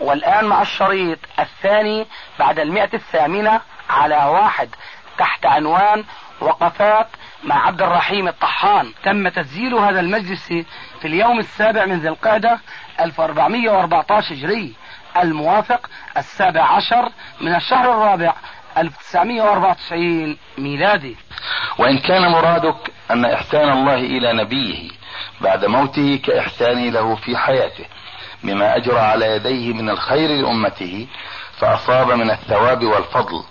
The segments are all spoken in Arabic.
والآن مع الشريط الثاني بعد المئة الثامنة على واحد تحت عنوان وقفات مع عبد الرحيم الطحان. تم تسجيل هذا المجلس في اليوم السابع من ذي القعدة 1414 هجري الموافق السابع عشر من الشهر الرابع 1994 ميلادي. وإن كان مرادك أن إحسان الله إلى نبيه بعد موته كإحسانه له في حياته. بما أجرى على يديه من الخير لأمته فأصاب من الثواب والفضل.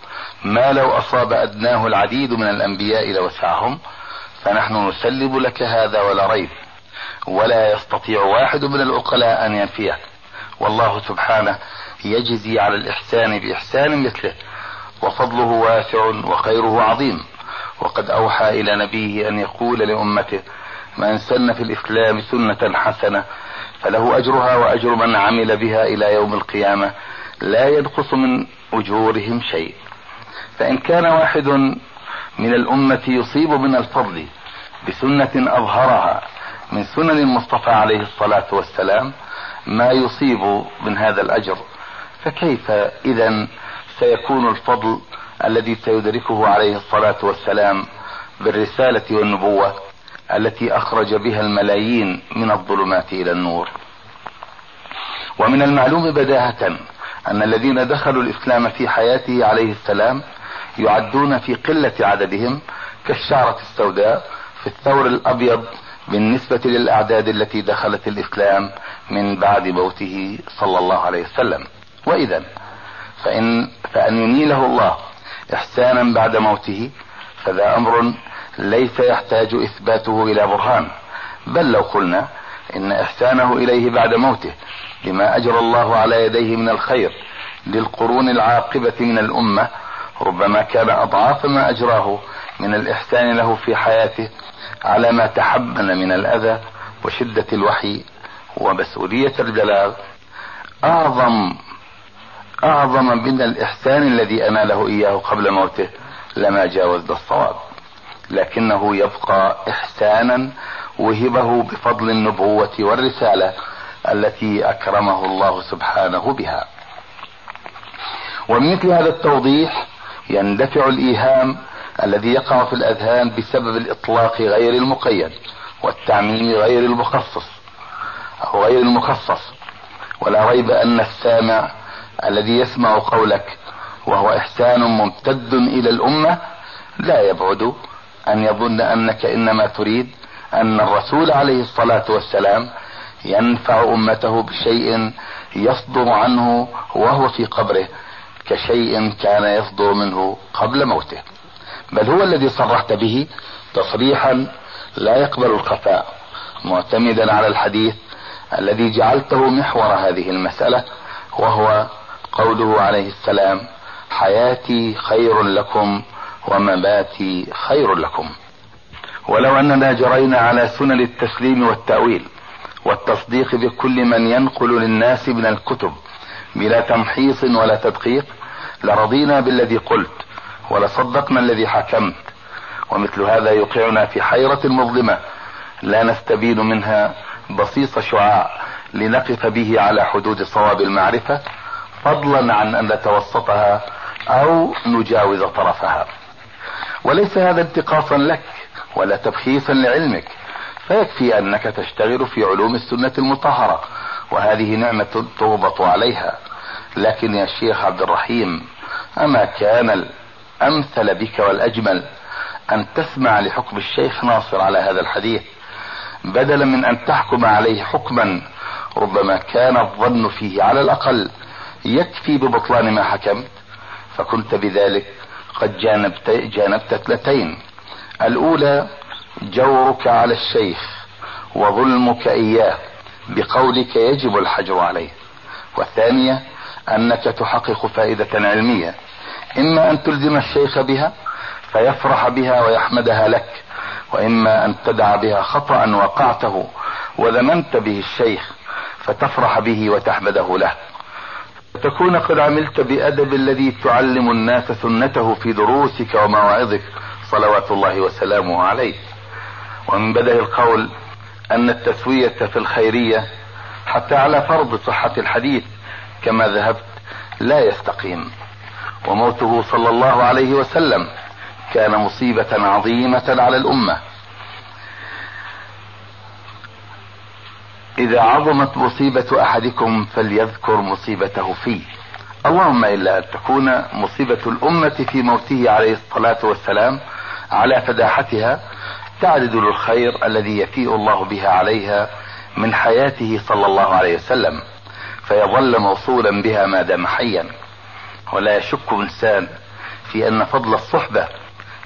ما لو أصاب أدناه العديد من الأنبياء لوسعهم فنحن نسلم لك هذا ولا ريب. ولا يستطيع واحد من العقلاء أن ينفيه. والله سبحانه يجزي على الإحسان بإحسان مثله وفضله واسع وخيره عظيم. وقد أوحى إلى نبيه أن يقول لأمته من سن في الإسلام سنة حسنة فله أجرها وأجر من عمل بها إلى يوم القيامة لا ينقص من أجورهم شيء. فإن كان واحد من الأمة يصيب من الفضل بسنة أظهرها من سنن المصطفى عليه الصلاة والسلام ما يصيب من هذا الأجر فكيف إذا سيكون الفضل الذي سيدركه عليه الصلاة والسلام بالرسالة والنبوة؟ التي أخرج بها الملايين من الظلمات إلى النور. ومن المعلوم بداهة أن الذين دخلوا الإسلام في حياته عليه السلام يعدون في قلة عددهم كالشعرة السوداء في الثور الأبيض بالنسبة للأعداد التي دخلت الإسلام من بعد موته صلى الله عليه وسلم. وإذا فإن فأن ينيله الله إحسانا بعد موته فذا أمر ليس يحتاج إثباته إلى برهان. بل لو قلنا إن إحسانه إليه بعد موته لما أجرى الله على يديه من الخير للقرون العاقبة من الأمة ربما كان أضعاف ما أجراه من الإحسان له في حياته على ما تحمل من الأذى وشدة الوحي ومسؤولية البلاغ أعظم أعظم من الإحسان الذي أناله إياه قبل موته لما جاوز الصواب. لكنه يبقى إحسانا وهبه بفضل النبوة والرسالة التي أكرمه الله سبحانه بها. ومثل هذا التوضيح يندفع الإيهام الذي يقع في الأذهان بسبب الإطلاق غير المقيد والتعميم غير المخصص أو غير المخصص. ولا ريب أن السامع الذي يسمع قولك وهو إحسان ممتد إلى الأمة لا يبعد أن يظن أنك إنما تريد أن الرسول عليه الصلاة والسلام ينفع أمته بشيء يصدر عنه وهو في قبره كشيء كان يصدر منه قبل موته. بل هو الذي صرحت به تصريحا لا يقبل الخفاء معتمدا على الحديث الذي جعلته محور هذه المسألة وهو قوله عليه السلام حياتي خير لكم ومماتي خير لكم. ولو أننا جرينا على سنن التسليم والتأويل والتصديق بكل من ينقل للناس من الكتب بلا تمحيص ولا تدقيق لرضينا بالذي قلت ولصدقنا الذي حكمت. ومثل هذا يوقعنا في حيرة مظلمة لا نستبين منها بصيص شعاع لنقف به على حدود صواب المعرفة فضلا عن أن نتوسطها أو نجاوز طرفها. وليس هذا انتقاصا لك ولا تبخيسا لعلمك. فيكفي أنك تشتغل في علوم السنة المطهرة وهذه نعمة تغبط عليها. لكن يا شيخ عبد الرحيم أما كان الأمثل بك والأجمل أن تسمع لحكم الشيخ ناصر على هذا الحديث بدلا من أن تحكم عليه حكما ربما كان الظن فيه على الأقل يكفي ببطلان ما حكمت. فكنت بذلك قد جانبت, جانبت اثنتين الأولى جورك على الشيخ وظلمك إياه بقولك يجب الحجر عليه. والثانية أنك تحقق فائدة علمية. إما أن تلزم الشيخ بها فيفرح بها ويحمدها لك وإما أن تدع بها خطأ وقعته وذممت به الشيخ فتفرح به وتحمده له. تكون قد عملت بأدب الذي تعلم الناس سنته في دروسك ومواعظك صلوات الله وسلامه عليه. ومن بدء القول أن التسوية في الخيرية حتى على فرض صحة الحديث كما ذهبت لا يستقيم. وموته صلى الله عليه وسلم كان مصيبة عظيمة على الأمة. إذا عظمت مصيبة أحدكم فليذكر مصيبته فيه. اللهم إلا أن تكون مصيبة الأمة في موته عليه الصلاة والسلام على فداحتها تعرض للخير الذي يفيء الله بها عليها من حياته صلى الله عليه وسلم فيظل موصولا بها ما دام حيا. ولا يشك إنسان في أن فضل الصحبة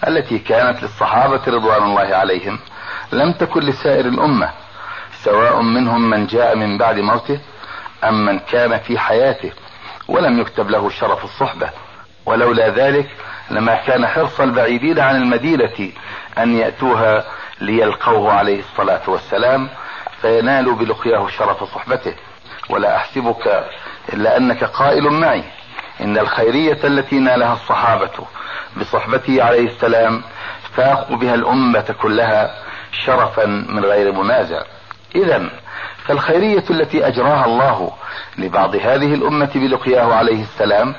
التي كانت للصحابة رضوان الله عليهم لم تكن لسائر الأمة سواء منهم من جاء من بعد موته أم من كان في حياته ولم يكتب له شرف الصحبة. ولولا ذلك لما كان حرص البعيدين عن المدينة أن يأتوها ليلقوه عليه الصلاة والسلام فينالوا بلقياه شرف صحبته. ولا أحسبك إلا أنك قائل معي إن الخيرية التي نالها الصحابة بصحبته عليه السلام فاقوا بها الأمة كلها شرفا من غير منازع. اذا فالخيرية التي أجراها الله لبعض هذه الأمة بلقياه عليه السلام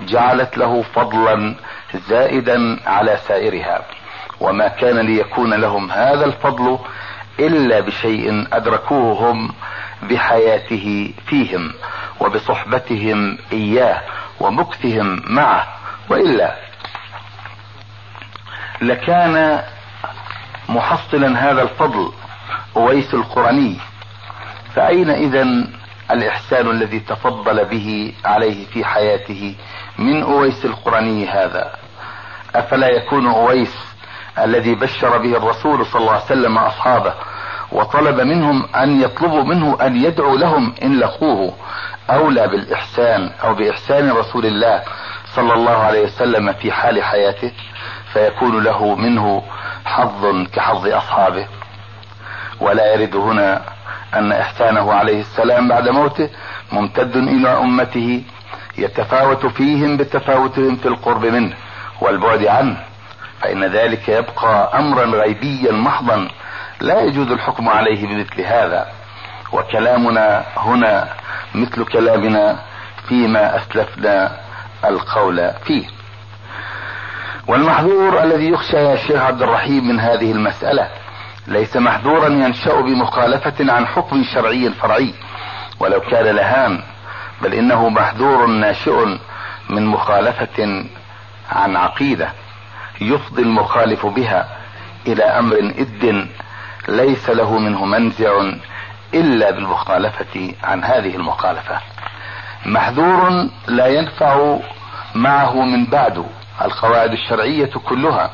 جعلت له فضلا زائدا على سائرها. وما كان ليكون لهم هذا الفضل إلا بشيء ادركوه هم بحياته فيهم وبصحبتهم إياه ومكثهم معه. وإلا لكان محصلا هذا الفضل أويس القرني فأين اذا الإحسان الذي تفضل به عليه في حياته من أويس القرني هذا؟ أفلا يكون أويس الذي بشر به الرسول صلى الله عليه وسلم أصحابه وطلب منهم أن يطلبوا منه أن يدعو لهم إن لقوه أولى بالإحسان أو بإحسان رسول الله صلى الله عليه وسلم في حال حياته فيكون له منه حظ كحظ أصحابه. ولا يرد هنا أن إحسانه عليه السلام بعد موته ممتد إلى أمته يتفاوت فيهم بتفاوتهم في القرب منه والبعد عنه فإن ذلك يبقى أمرا غيبيا محضا لا يجوز الحكم عليه بمثل هذا. وكلامنا هنا مثل كلامنا فيما أسلفنا القول فيه. والمحذور الذي يخشى يا شيخ عبد الرحيم من هذه المسألة ليس محذورا ينشأ بمخالفة عن حكم شرعي فرعي ولو كان لهام بل إنه محذور ناشئ من مخالفة عن عقيدة يفضي المخالف بها إلى أمر إد ليس له منه منزع إلا بالمخالفة عن هذه المخالفة. محذور لا ينفع معه من بعد القواعد الشرعية كلها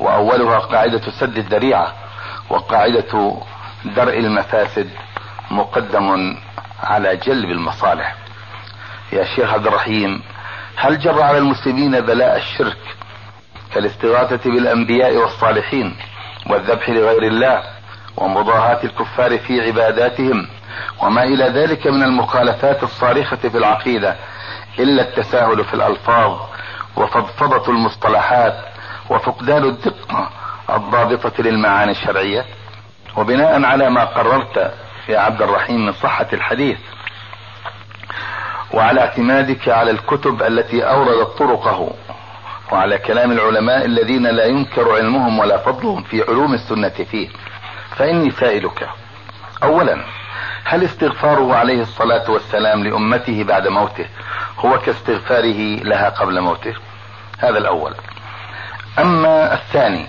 وأولها قاعدة سد الذريعة. وقاعدة درء المفاسد مقدم على جلب المصالح. يا شيخ عبد الرحيم هل جر على المسلمين بلاء الشرك كالاستغاثة بالأنبياء والصالحين والذبح لغير الله ومضاهاة الكفار في عباداتهم وما إلى ذلك من المخالفات الصارخة في العقيدة إلا التساهل في الألفاظ وفضفضة المصطلحات وفقدان الدقة الضابطة للمعاني الشرعية وبناء على ما قررت يا عبد الرحيم من صحة الحديث وعلى اعتمادك على الكتب التي أوردت طرقه وعلى كلام العلماء الذين لا ينكر علمهم ولا فضلهم في علوم السنة فيه. فإني سائلك أولا هل استغفاره عليه الصلاة والسلام لأمته بعد موته هو كاستغفاره لها قبل موته؟ هذا الأول. أما الثاني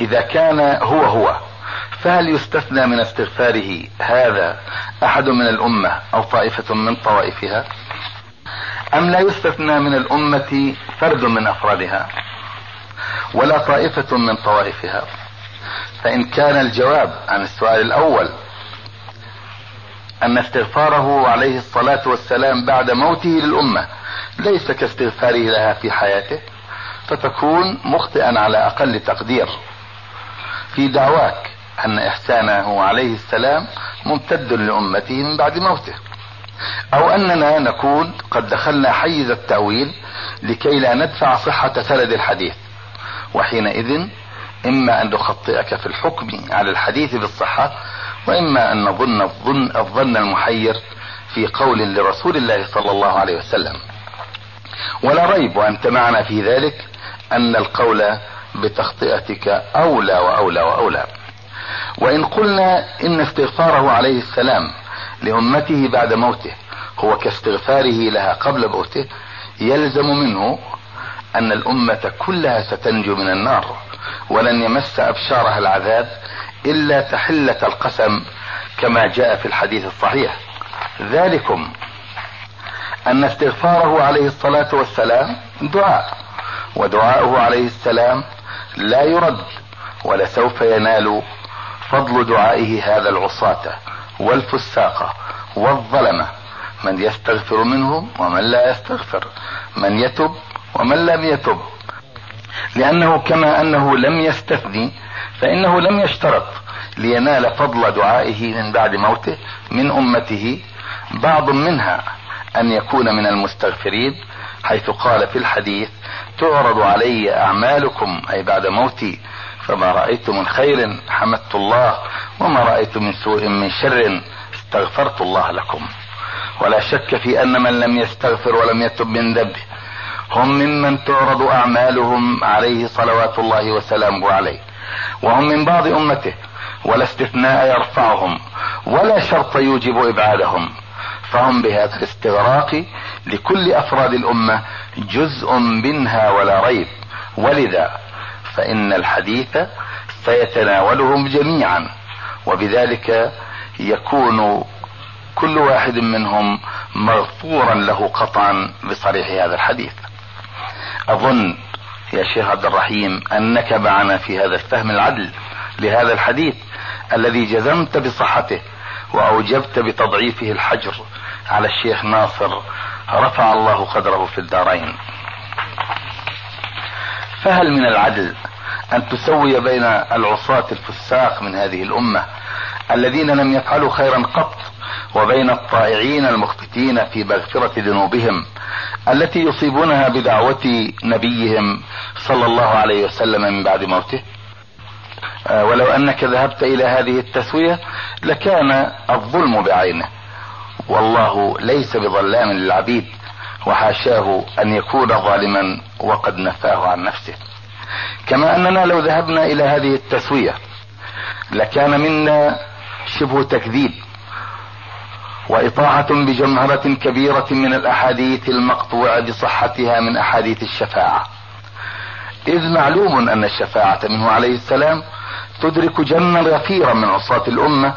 إذا كان هو هو فهل يستثنى من استغفاره هذا أحد من الأمة أو طائفة من طوائفها؟ أم لا يستثنى من الأمة فرد من أفرادها ولا طائفة من طوائفها؟ فإن كان الجواب عن السؤال الأول أن استغفاره عليه الصلاة والسلام بعد موته للأمة ليس كاستغفاره لها في حياته فتكون مخطئا على أقل تقدير. في دعواك أن إحسانه عليه السلام ممتد لأمته من بعد موته. أو أننا نكون قد دخلنا حيز التأويل لكي لا ندفع صحة سند الحديث. وحينئذ إما أن نخطئك في الحكم على الحديث بالصحة وإما أن نظن الظن, الظن المحير في قول لرسول الله صلى الله عليه وسلم. ولا ريب وأنت معنا في ذلك أن القول بتخطئتك أولى وأولى وأولى. وإن قلنا إن استغفاره عليه السلام لأمته بعد موته هو كاستغفاره لها قبل موته يلزم منه أن الأمة كلها ستنجو من النار ولن يمس أبشارها العذاب إلا تحلة القسم كما جاء في الحديث الصحيح. ذلكم أن استغفاره عليه الصلاة والسلام دعاء. ودعاؤه عليه السلام لا يرد ولسوف ينال فضل دعائه هذا العصاة والفساقة والظلمة. من يستغفر منهم ومن لا يستغفر من يتب ومن لم يتب. لأنه كما أنه لم يستثني فإنه لم يشترط لينال فضل دعائه من بعد موته من أمته بعض منها أن يكون من المستغفرين حيث قال في الحديث تعرض علي أعمالكم أي بعد موتي فما رأيت من خير حمدت الله وما رأيت من سوء من شر استغفرت الله لكم. ولا شك في أن من لم يستغفر ولم يتب من ذنبه هم ممن تعرض أعمالهم عليه صلوات الله وسلامه عليه وهم من بعض أمته ولا استثناء يرفعهم ولا شرط يوجب إبعادهم. فهم بهذا الاستغراق لكل أفراد الأمة جزء منها ولا ريب. ولذا فإن الحديث سيتناولهم جميعا وبذلك يكون كل واحد منهم مغفورا له قطعا بصريح هذا الحديث. أظن يا شيخ عبد الرحيم أنك معنا في هذا الفهم العدل لهذا الحديث الذي جزمت بصحته وأوجبت بتضعيفه الحجر على الشيخ ناصر. رفع الله قدره في الدارين. فهل من العدل أن تسوي بين العصاة الفساق من هذه الأمة الذين لم يفعلوا خيرا قط وبين الطائعين المخبتين في مغفرة ذنوبهم التي يصيبونها بدعوة نبيهم صلى الله عليه وسلم من بعد موته؟ ولو أنك ذهبت إلى هذه التسوية لكان الظلم بعينه. والله ليس بظلام للعبيد وحاشاه أن يكون ظالما وقد نفاه عن نفسه. كما أننا لو ذهبنا إلى هذه التسوية لكان منا شبه تكذيب وإطاعة بجمهرة كبيرة من الأحاديث المقطوعة بصحتها من أحاديث الشفاعة. إذ معلوم أن الشفاعة منه عليه السلام تدرك جما غفيرا من عصاة الأمة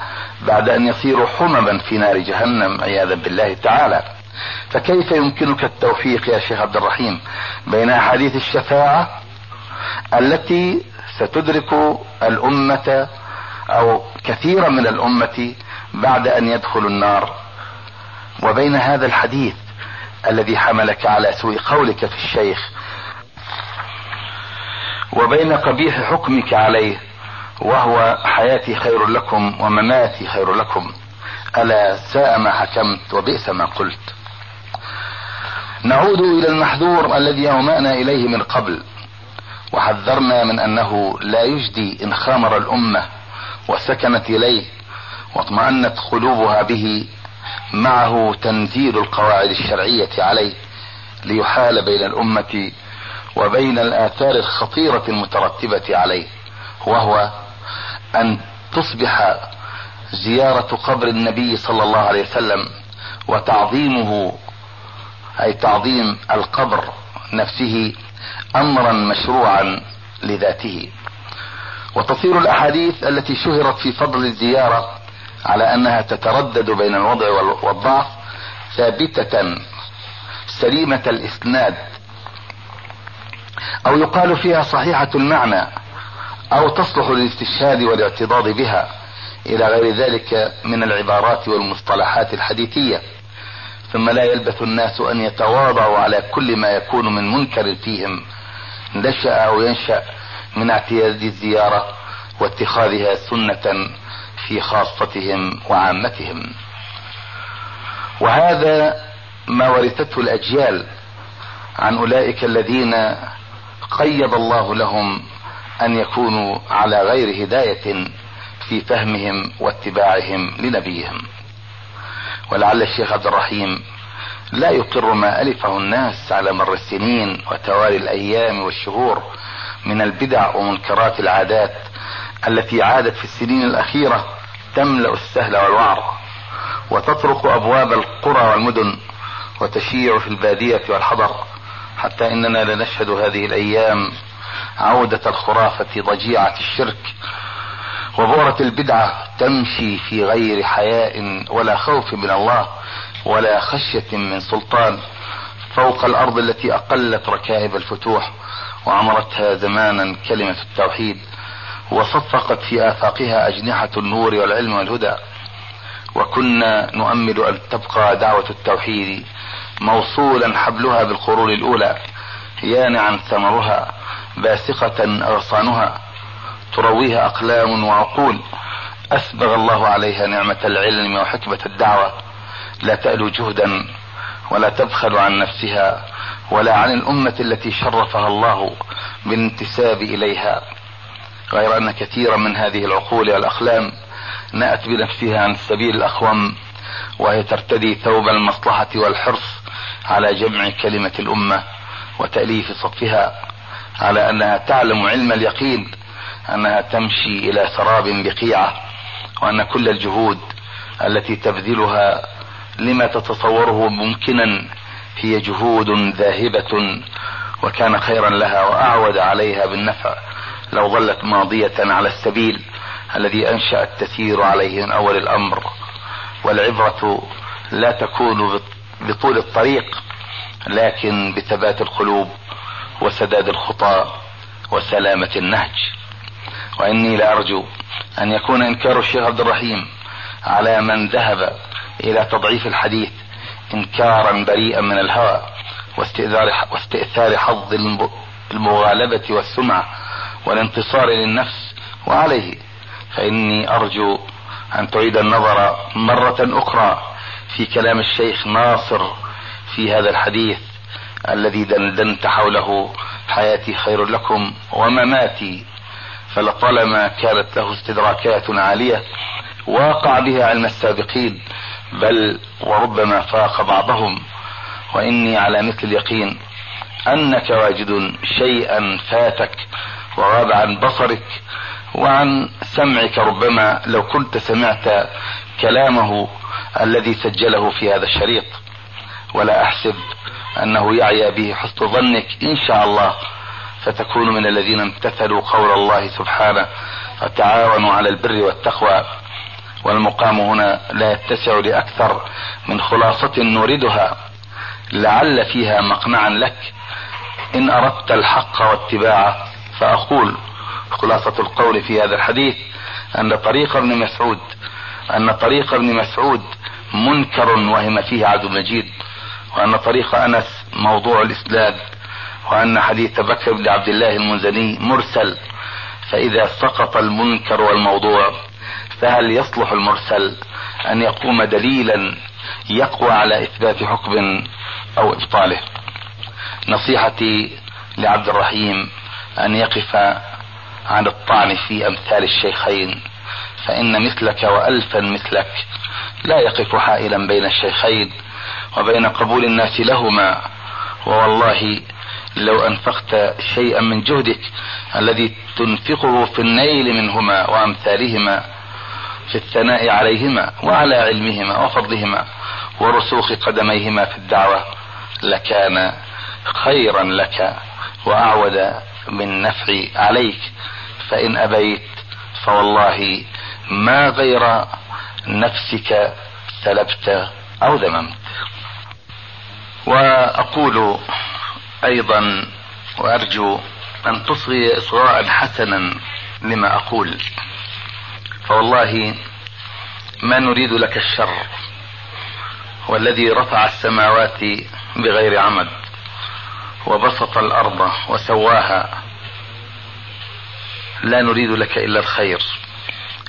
بعد أن يصيروا حمما في نار جهنم عياذا بالله تعالى. فكيف يمكنك التوفيق يا شيخ عبد الرحيم بين أحاديث الشفاعة التي ستدرك الأمة أو كثيرا من الأمة بعد أن يدخلوا النار؟ وبين هذا الحديث الذي حملك على سوء قولك في الشيخ وبين قبيح حكمك عليه وهو حياتي خير لكم ومماتي خير لكم. ألا ساء ما حكمت وبئس ما قلت. نعود إلى المحذور الذي أومأنا إليه من قبل. وحذرنا من أنه لا يجدي إن خامر الأمة وسكنت إليه واطمأنت قلوبها به. معه تنزيل القواعد الشرعية عليه ليحال بين الأمة وبين الآثار الخطيرة المترتبة عليه وهو أن تصبح زيارة قبر النبي صلى الله عليه وسلم وتعظيمه أي تعظيم القبر نفسه أمرا مشروعا لذاته. وتصير الأحاديث التي شهرت في فضل الزيارة على أنها تتردد بين الوضع والضعف ثابتة سليمة الإسناد أو يقال فيها صحيحة المعنى. أو تصلح للاستشهاد والاعتضاد بها. إلى غير ذلك من العبارات والمصطلحات الحديثية. ثم لا يلبث الناس أن يتواضعوا على كل ما يكون من منكر فيهم. نشأ أو ينشأ من اعتياد الزيارة واتخاذها سنة في خاصتهم وعامتهم. وهذا ما ورثته الأجيال عن أولئك الذين قيض الله لهم أن يكونوا على غير هداية في فهمهم واتباعهم لنبيهم. ولعل الشيخ عبد الرحيم لا يقر ما ألفه الناس على مر السنين وتوالي الأيام والشهور من البدع ومنكرات العادات التي عادت في السنين الأخيرة تملأ السهل والوعر وتطرق أبواب القرى والمدن وتشيع في البادية والحضر. حتى إننا لنشهد هذه الأيام عودة الخرافة ضجيعة الشرك وبورة البدعة تمشي في غير حياء ولا خوف من الله ولا خشية من سلطان. فوق الأرض التي أقلت ركائب الفتوح وعمرتها زمانا كلمة التوحيد وصفقت في آفاقها أجنحة النور والعلم والهدى. وكنا نؤمل أن تبقى دعوة التوحيد موصولا حبلها بالقرون الأولى يانعا ثمرها. باسقة أغصانها ترويها أقلام وعقول. أسبغ الله عليها نعمة العلم وحكمة الدعوة. لا تألو جهدا ولا تبخل عن نفسها ولا عن الأمة التي شرفها الله بالانتساب إليها. غير أن كثيرا من هذه العقول والأقلام نأت بنفسها عن السبيل الأخوم وهي ترتدي ثوب المصلحة والحرص على جمع كلمة الأمة وتأليف صفها. على أنها تعلم علم اليقين أنها تمشي إلى سراب بقيعة وأن كل الجهود التي تبذلها لما تتصوره ممكنا هي جهود ذاهبة وكان خيرا لها وأعود عليها بالنفع. لو ظلت ماضية على السبيل الذي أنشأت تسير عليه من أول الأمر. والعبرة لا تكون بطول الطريق لكن بثبات القلوب. وسداد الخطى وسلامة النهج. وإني لأرجو أن يكون إنكار الشيخ عبد الرحيم على من ذهب إلى تضعيف الحديث إنكارا بريئا من الهوى واستئثار حظ المغالبة والسمعة والانتصار للنفس وعليه. فإني أرجو أن تعيد النظر مرة أخرى في كلام الشيخ ناصر في هذا الحديث الذي دندنت حوله حياتي خير لكم ومماتي. فلطالما كانت له استدراكات عالية واقع بها علم السابقين بل وربما فاق بعضهم. وإني على مثل اليقين أنك واجد شيئا فاتك وغاب عن بصرك وعن سمعك ربما لو كنت سمعت كلامه الذي سجله في هذا الشريط. ولا أحسب أنه يعيا به حسن ظنك إن شاء الله. فتكون من الذين امتثلوا قول الله سبحانه وتعاونوا على البر والتقوى والمقام هنا لا يتسع لأكثر من خلاصة نوردها لعل فيها مقنعا لك. إن أردت الحق واتباعه فأقول خلاصة القول في هذا الحديث أن طريق ابن مسعود أن طريق ابن مسعود منكر وهم فيه عبد المجيد وأن طريق أنس موضوع الإسناد وأن حديث بكر بن عبد الله المنزلي مرسل. فإذا سقط المنكر والموضوع فهل يصلح المرسل أن يقوم دليلا يقوى على إثبات حكم أو إبطاله؟ نصيحتي لعبد الرحيم أن يقف عن الطعن في أمثال الشيخين فإن مثلك وألفا مثلك لا يقف حائلا بين الشيخين. وبين قبول الناس لهما. ووالله لو أنفقت شيئا من جهدك الذي تنفقه في النيل منهما وأمثالهما في الثناء عليهما وعلى علمهما وفضلهما ورسوخ قدميهما في الدعوة لكان خيرا لك وأعود من نفع عليك. فإن أبيت فوالله ما غير نفسك سلبت أو ذممت. وأقول أيضا وأرجو أن تصغي اصغاء حسنا لما أقول. فوالله ما نريد لك الشر والذي رفع السماوات بغير عمد وبسط الأرض وسواها. لا نريد لك إلا الخير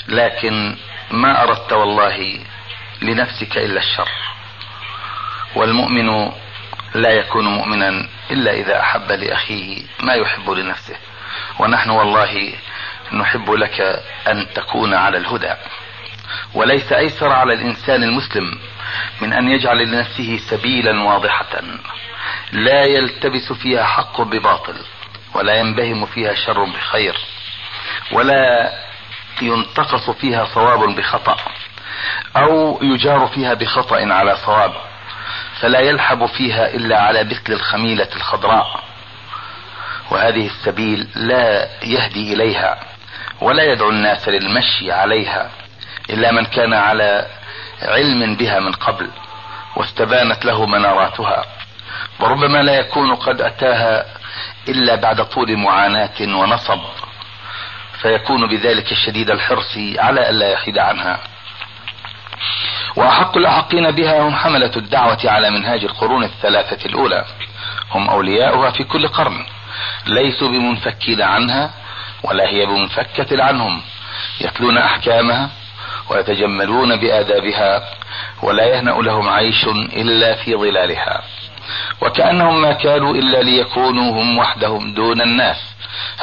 لكن ما أردت والله لنفسك إلا الشر. والمؤمن لا يكون مؤمنا إلا إذا أحب لأخيه ما يحب لنفسه. ونحن والله نحب لك أن تكون على الهدى. وليس أيسر على الإنسان المسلم من أن يجعل لنفسه سبيلا واضحة. لا يلتبس فيها حق بباطل ولا ينبهم فيها شر بخير ولا ينتقص فيها صواب بخطأ أو يجار فيها بخطأ على صواب. فلا يلحب فيها إلا على مثل الخميلة الخضراء. وهذه السبيل لا يهدي إليها ولا يدعو الناس للمشي عليها إلا من كان على علم بها من قبل واستبانت له مناراتها. وربما لا يكون قد أتاها إلا بعد طول معاناة ونصب. فيكون بذلك شديد الحرص على الا يحيد عنها. وأحق الأحقين بها هم حملة الدعوة على منهاج القرون الثلاثة الأولى. هم أولياؤها في كل قرن. ليسوا بمنفكين عنها ولا هي بمنفكة عنهم. يتلون أحكامها ويتجملون بآدابها ولا يهنأ لهم عيش إلا في ظلالها. وكأنهم ما كانوا إلا ليكونوا هم وحدهم دون الناس.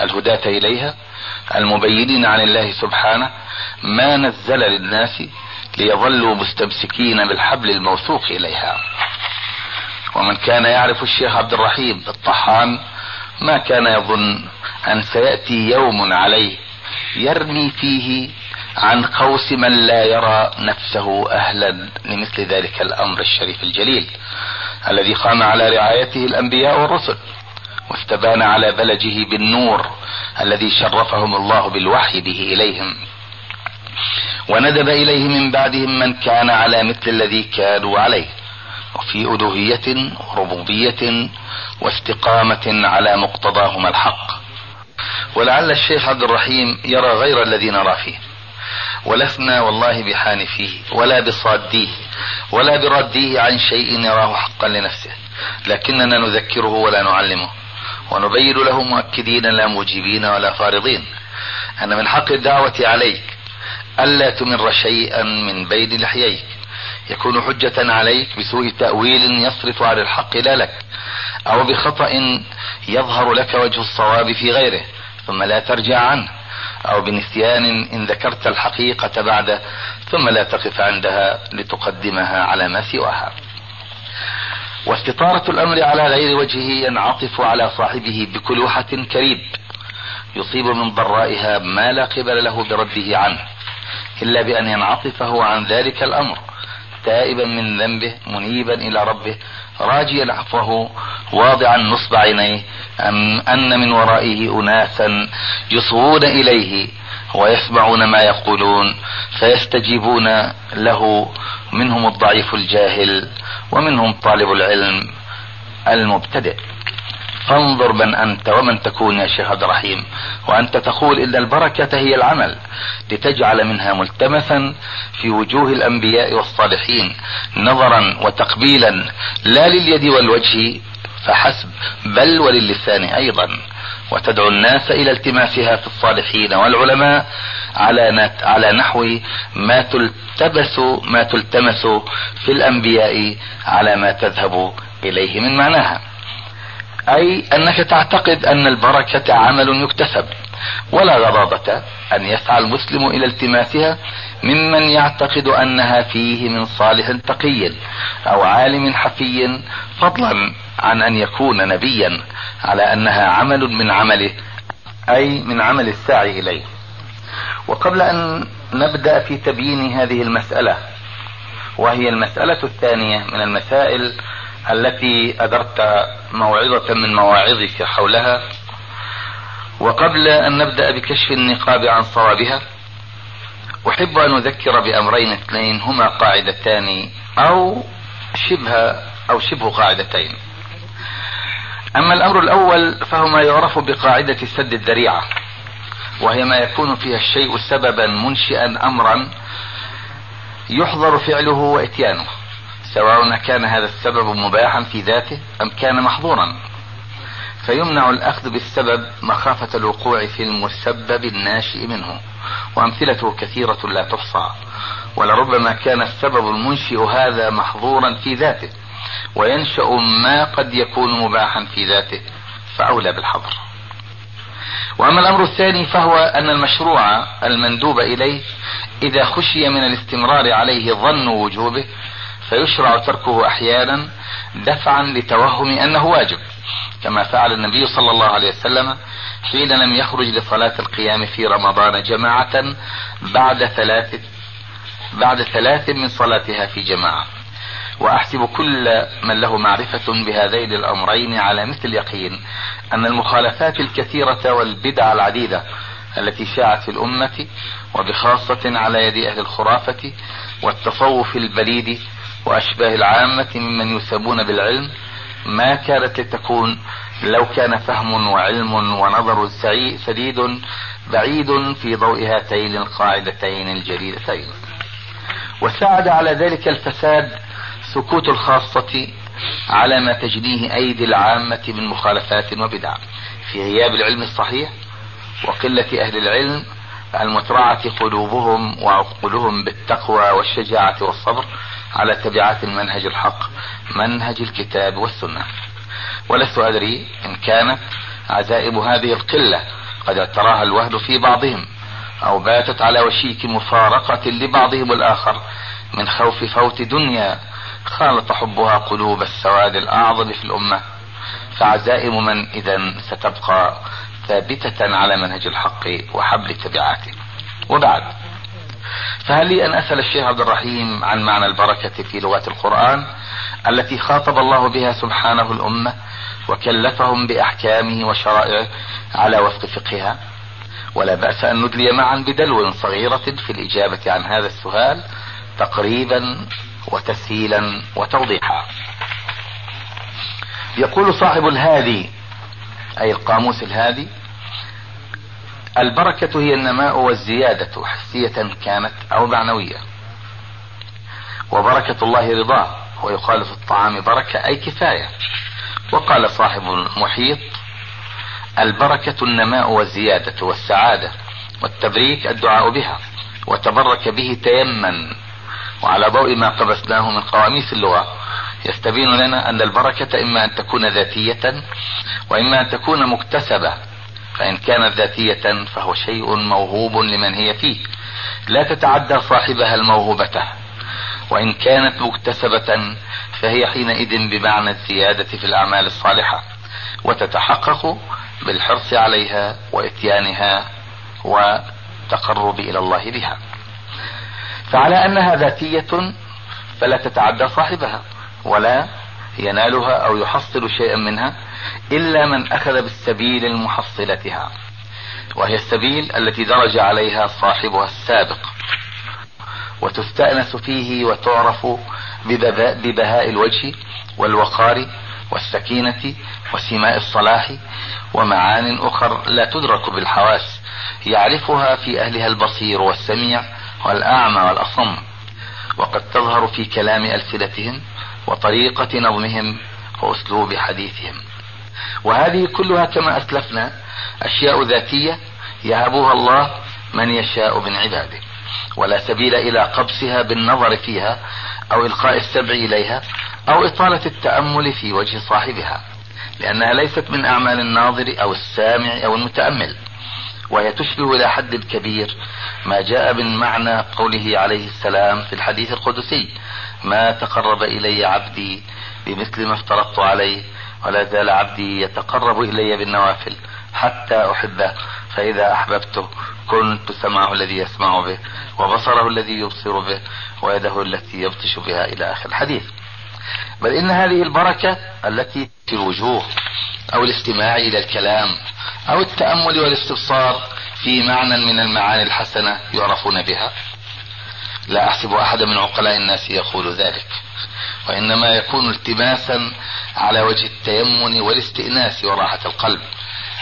الهداة إليها؟ المبينين عن الله سبحانه ما نزل للناس ليظلوا مستمسكين بالحبل الموثوق إليها. ومن كان يعرف الشيخ عبد الرحيم الطحان ما كان يظن أن سيأتي يوم عليه يرمي فيه عن قوس من لا يرى نفسه أهلا لمثل ذلك الأمر الشريف الجليل الذي قام على رعايته الأنبياء والرسل واستبان على بلجه بالنور الذي شرفهم الله بالوحي به إليهم. وندب إليه من بعدهم من كان على مثل الذي كانوا عليه وفي الوهيه وربوبيه واستقامة على مقتضاهما الحق. ولعل الشيخ عبد الرحيم يرى غير الذي نرى فيه. ولسنا والله بحانفيه ولا بصاديه ولا برديه عن شيء يراه حقا لنفسه. لكننا نذكره ولا نعلمه ونبين له مؤكدين لا موجبين ولا فارضين. أن من حق الدعوة عليك ألا تمر شيئا من بين لحييك. يكون حجة عليك بسوء تأويل يصرف عن الحق لا لك أو بخطأ يظهر لك وجه الصواب في غيره ثم لا ترجع عنه أو بنسيان إن ذكرت الحقيقة بعده ثم لا تقف عندها لتقدمها على ما سواها. واستطارة الأمر على غير وجهه ينعطف على صاحبه بكلوحة كريب يصيب من ضرائها ما لا قبل له برده عنه. إلا بأن ينعطف هو عن ذلك الأمر تائبا من ذنبه منيبا إلى ربه راجيا عفوه واضعا نصب عينيه أم أن من ورائه أناسا يصغون إليه ويسمعون ما يقولون فيستجيبون له منهم الضعيف الجاهل ومنهم طالب العلم المبتدئ. فانظر من أنت ومن تكون يا شيخ عبد الرحيم. وأنت تقول إن البركة هي العمل لتجعل منها ملتمسا في وجوه الأنبياء والصالحين نظرا وتقبيلا لا لليد والوجه فحسب بل وللسان أيضا. وتدعو الناس إلى التماسها في الصالحين والعلماء على على نحو ما تلتبس ما تلتمس في الأنبياء على ما تذهب إليه من معناها. أي أنك تعتقد أن البركة عمل يكتسب ولا غضاضة أن يسعى المسلم إلى التماسها ممن يعتقد أنها فيه من صالح تقي أو عالم حفي فضلا عن أن يكون نبيا على أنها عمل من عمله أي من عمل الساعي إليه. وقبل أن نبدأ في تبيين هذه المسألة وهي المسألة الثانية من المسائل التي أدرت موعظة من مواعظك حولها. وقبل أن نبدأ بكشف النقاب عن صوابها أحب أن أذكر بأمرين اثنين هما قاعدتان أو شبه أو شبه قاعدتين. أما الأمر الأول فهو ما يعرف بقاعدة سد الذريعة وهي ما يكون فيها الشيء سببا منشئا امرا يحظر فعله وإتيانه. سواء كان هذا السبب مباحا في ذاته أم كان محظورا؟ فيمنع الأخذ بالسبب مخافة الوقوع في المسبب الناشئ منه وامثلته كثيرة لا تحصى. ولربما كان السبب المنشئ هذا محظورا في ذاته وينشأ ما قد يكون مباحا في ذاته فأولى بالحظر. وأما الأمر الثاني فهو أن المشروع المندوب إليه إذا خشي من الاستمرار عليه ظن وجوبه فيشرع تركه أحيانا دفعا لتوهم أنه واجب كما فعل النبي صلى الله عليه وسلم حين لم يخرج لصلاة القيام في رمضان جماعة بعد ثلاث بعد ثلاث من صلاتها في جماعة. وأحسب كل من له معرفة بهذين الأمرين على مثل اليقين أن المخالفات الكثيرة والبدع العديدة التي شاعت في الأمة وبخاصة على يد أهل الخرافة والتصوف البليد وأشباه العامة ممن يسمون بالعلم ما كانت لتكون لو كان فهم وعلم ونظر سديد بعيد في ضوء هاتين القاعدتين الجليلتين. وساعد على ذلك الفساد سكوت الخاصة على ما تجنيه أيدي العامة من مخالفات وبدع. في غياب العلم الصحيح وقلة أهل العلم المترعة قلوبهم وعقولهم بالتقوى والشجاعة والصبر على تبعات المنهج الحق منهج الكتاب والسنة. ولست أدري إن كانت عزائم هذه القلة قد اعتراها الوهد في بعضهم أو باتت على وشيك مفارقة لبعضهم الآخر من خوف فوت دنيا خالط حبها قلوب السواد الأعظم في الأمة. فعزائم من إذا ستبقى ثابتة على منهج الحق وحبل تبعاته. وبعد. فهل لي أن أسأل الشيخ عبد الرحيم عن معنى البركة في لغة القرآن التي خاطب الله بها سبحانه الأمة وكلفهم بأحكامه وشرائعه على وفق فقهها؟ ولا بأس أن ندلي معا بدلو صغيرة في الإجابة عن هذا السؤال تقريبا وتسهيلا وتوضيحا. يقول صاحب الهادي أي القاموس الهادي البركة هي النماء والزيادة حسية كانت أو معنوية. وبركة الله رضاه ويقال في الطعام بركة أي كفاية. وقال صاحب المحيط البركة النماء والزيادة والسعادة والتبريك الدعاء بها وتبرك به تيمن وعلى ضوء ما قبسناه من قواميس اللغة يستبين لنا أن البركة إما أن تكون ذاتية وإما أن تكون مكتسبة. فإن كانت ذاتية فهو شيء موهوب لمن هي فيه. لا تتعدى صاحبها الموهوبة. وإن كانت مكتسبة فهي حينئذ بمعنى الزيادة في الأعمال الصالحة. وتتحقق بالحرص عليها وإتيانها والتقرب إلى الله بها. فعلى أنها ذاتية فلا تتعدى صاحبها ولا ينالها أو يحصل شيئا منها إلا من أخذ بالسبيل المحصلتها وهي السبيل التي درج عليها صاحبها السابق وتستأنس فيه وتعرف ببهاء الوجه والوقار والسكينة وسماء الصلاح ومعان أخر لا تدرك بالحواس يعرفها في أهلها البصير والسميع والأعمى والأصم وقد تظهر في كلام ألسنتهم وطريقة نظمهم وأسلوب حديثهم. وهذه كلها كما أسلفنا أشياء ذاتية يهبها الله من يشاء من عباده. ولا سبيل إلى قبسها بالنظر فيها أو إلقاء السبع إليها أو إطالة التأمل في وجه صاحبها لأنها ليست من أعمال الناظر أو السامع أو المتأمل. وهي تشبه إلى حد كبير ما جاء من معنى قوله عليه السلام في الحديث القدسي ما تقرب إلي عبدي بمثل ما افترضت عليه ولا زال عبدي يتقرب إلي بالنوافل حتى أحبه فإذا أحببته كنت سمعه الذي يسمع به وبصره الذي يبصر به ويده التي يبطش بها إلى آخر الحديث. بل إن هذه البركة التي في الوجوه أو الاستماع إلى الكلام أو التأمل والاستبصار في معنى من المعاني الحسنة يعرفون بها. لا أحسب أحدا من عقلاء الناس يقول ذلك وإنما يكون التماسا على وجه التيمن والاستئناس وراحة القلب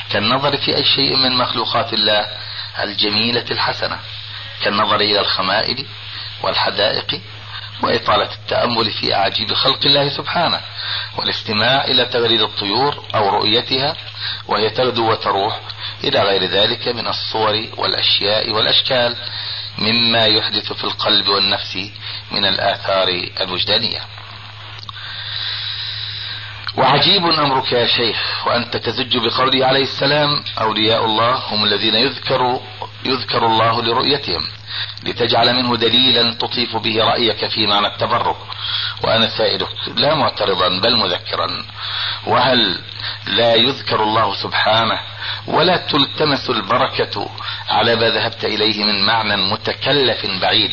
كالنظر في أي شيء من مخلوقات الله الجميلة الحسنة كالنظر إلى الخمائل والحدائق وإطالة التأمل في أعاجيب خلق الله سبحانه والاستماع إلى تغريد الطيور أو رؤيتها وهي تغدو وتروح إلى غير ذلك من الصور والأشياء والأشكال مما يحدث في القلب والنفس من الآثار الوجدانية وعجيب أمرك يا شيخ وأنت تزج بقوله عليه السلام أولياء الله هم الذين يذكر يذكر الله لرؤيتهم لتجعل منه دليلا تطيف به رأيك في معنى التبرك. وأنا سائلك لا معترضا بل مذكرا. وهل لا يذكر الله سبحانه؟ ولا تلتمس البركة على ما ذهبت إليه من معنى متكلف بعيد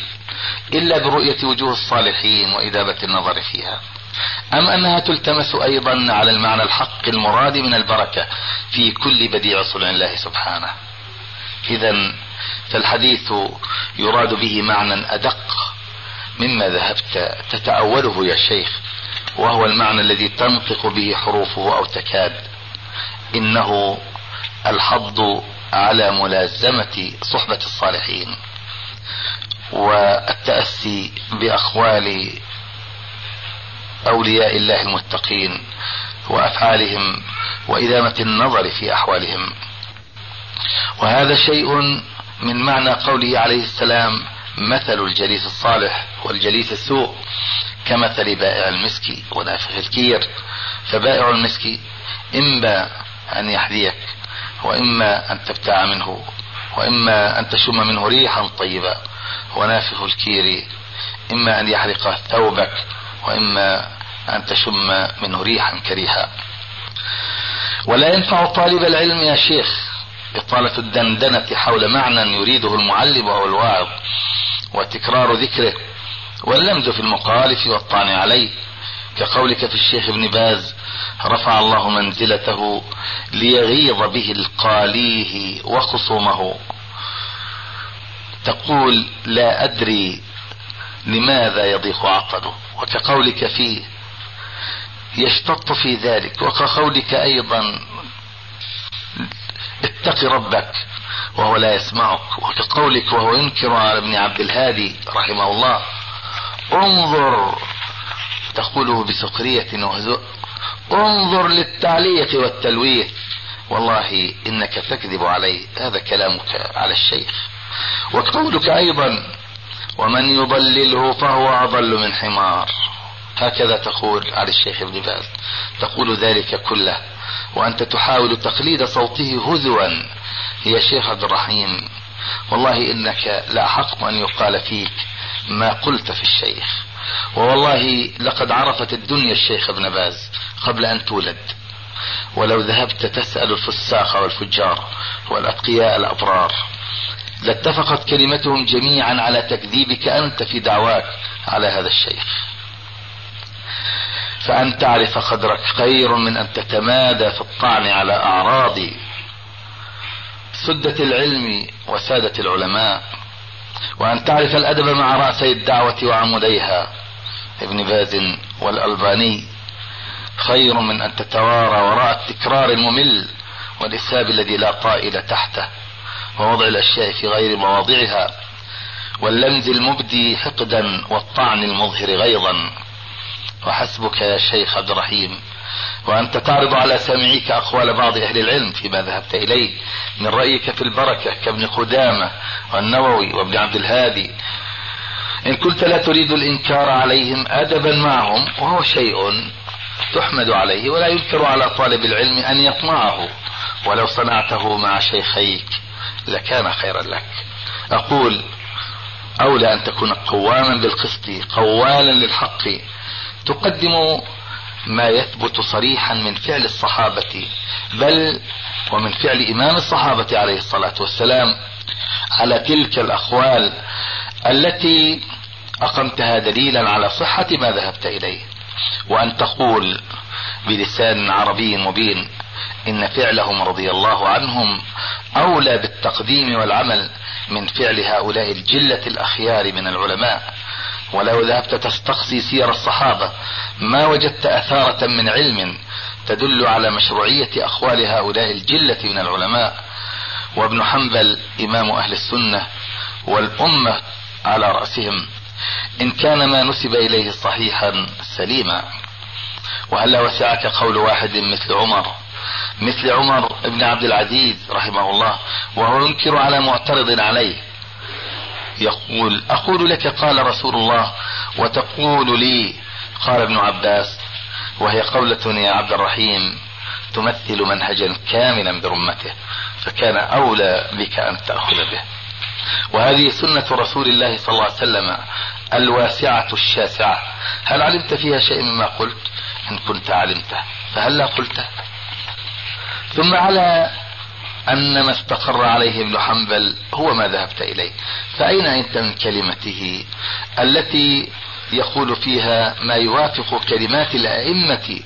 إلا برؤية وجوه الصالحين وإذابة النظر فيها. أم أنها تلتمس أيضا على المعنى الحق المراد من البركة في كل بديع صنع الله سبحانه؟ إذا فالحديث يراد به معنى أدق مما ذهبت تتأوله يا شيخ وهو المعنى الذي تنطق به حروفه أو تكاد. إنه الحض على ملازمة صحبة الصالحين والتأسي بأقوال أولياء الله المتقين وأفعالهم وإدامة النظر في أحوالهم. وهذا شيء من معنى قوله عليه السلام مثل الجليس الصالح والجليس السوء كمثل بائع المسك ونافخ الكير. فبائع المسك إما أن يحذيك وإما أن تبتاع منه وإما أن تشم منه ريحا طيبة ونافخ الكير. إما أن يحرق ثوبك وإما أن تشم منه ريحا كريها. ولا ينفع طالب العلم يا شيخ إطالة الدندنة حول معنى يريده المعلم أو الواعظ وتكرار ذكره واللمز في المخالف والطعن عليه. كقولك في الشيخ ابن باز رفع الله منزلته ليغيظ به القاليه وخصومه. تقول لا أدري لماذا يضيق عقله وكقولك فيه يشتط في ذلك. وكقولك أيضا اتق ربك وهو لا يسمعك وكقولك وهو ينكر على ابن عبد الهادي رحمه الله انظر تقوله بسخرية وهزوء انظر للتعليق والتلويث والله إنك تكذب عليه هذا كلامك على الشيخ. وقولك أيضا ومن يضلله فهو أضل من حمار. هكذا تقول على الشيخ ابن باز. تقول ذلك كله وأنت تحاول تقليد صوته هزوا. يا شيخ عبد الرحيم والله إنك لا حق أن يقال فيك ما قلت في الشيخ. ووالله لقد عرفت الدنيا الشيخ ابن باز قبل أن تولد. ولو ذهبت تسأل الفساق والفجار والأتقياء الأبرار. لاتفقت كلمتهم جميعا على تكذيبك أنت في دعواك على هذا الشيخ. فأن تعرف قدرك خير من أن تتمادى في الطعن على أعراض سدة العلم وسادة العلماء. وأن تعرف الأدب مع رأسي الدعوة وعموديها. ابن باز والألباني. خير من أن تتوارى وراء التكرار الممل والإسهاب الذي لا طائل تحته. ووضع الأشياء في غير مواضعها. واللمز المبدي حقدا والطعن المظهر غيظا. وحسبك يا شيخ عبد الرحيم. وأنت تعرض على سامعيك أقوال بعض أهل العلم فيما ذهبت إليه. من رأيك في البركة كابن قدامة والنووي وابن عبد الهادي. إن كنت لا تريد الإنكار عليهم أدبا معهم وهو شيء تحمد عليه ولا ينكر على طالب العلم أن يطمعه. ولو صنعته مع شيخيك لكان خيرا لك. أقول أولى أن تكون قواما بالقسط قوالا للحق. تقدم ما يثبت صريحا من فعل الصحابة بل ومن فعل إمام الصحابة عليه الصلاة والسلام على تلك الأقوال التي أقمتها دليلا على صحة ما ذهبت إليه. وأن تقول بلسان عربي مبين إن فعلهم رضي الله عنهم أولى بالتقديم والعمل من فعل هؤلاء الجلة الأخيار من العلماء. ولو ذهبت تستقصي سير الصحابة ما وجدت أثارة من علم تدل على مشروعية أقوال هؤلاء الجلة من العلماء. وابن حنبل إمام أهل السنة والأمة على رأسهم. إن كان ما نسب إليه صحيحا سليما. وهلا وسعك قول واحد مثل عمر. مثل عمر بن عبد العزيز رحمه الله وهو ينكر على معترض عليه. يقول أقول لك قال رسول الله وتقول لي قال ابن عباس وهي قولة يا عبد الرحيم تمثل منهجا كاملا برمته فكان أولى بك أن تأخذ به. وهذه سنة رسول الله صلى الله عليه وسلم الواسعة الشاسعة. هل علمت فيها شيء مما قلت؟ إن كنت علمته. فهلا قلته ثم على أن ما استقر عليه ابن حنبل هو ما ذهبت إليه. فأين أنت من كلمته التي يقول فيها ما يوافق كلمات الأئمة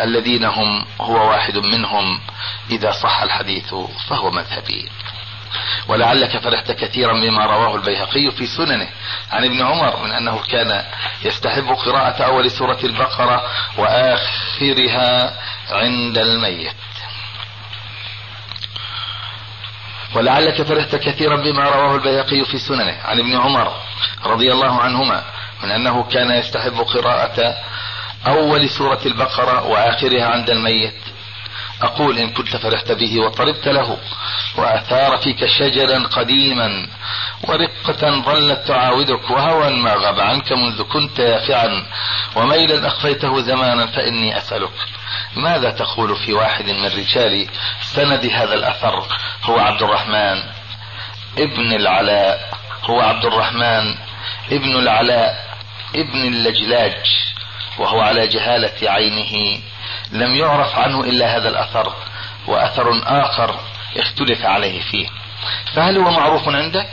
الذين هم هو واحد منهم إذا صح الحديث فهو مذهبي. ولعلك فرحت كثيرا بما رواه البيهقي في سننه عن ابن عمر من أنه كان يستحب قراءة أول سورة البقرة وآخرها عند الميت. ولعلك فرحت كثيرا بما رواه البيهقي في سننه عن ابن عمر رضي الله عنهما من أنه كان يستحب قراءة أول سورة البقرة وآخرها عند الميت. أقول إن كنت فرحت به وطربت له وأثار فيك شجرا قديما ورقة ظلت تعاودك وهوى ما غاب عنك منذ كنت يافعا وميلا أخفيته زمانا فإني أسألك ماذا تقول في واحد من رجال سند هذا الأثر؟ هو عبد الرحمن ابن العلاء هو عبد الرحمن ابن العلاء ابن اللجلاج وهو على جهالة عينه. لم يعرف عنه إلا هذا الأثر وأثر آخر اختلف عليه فيه. فهل هو معروف عندك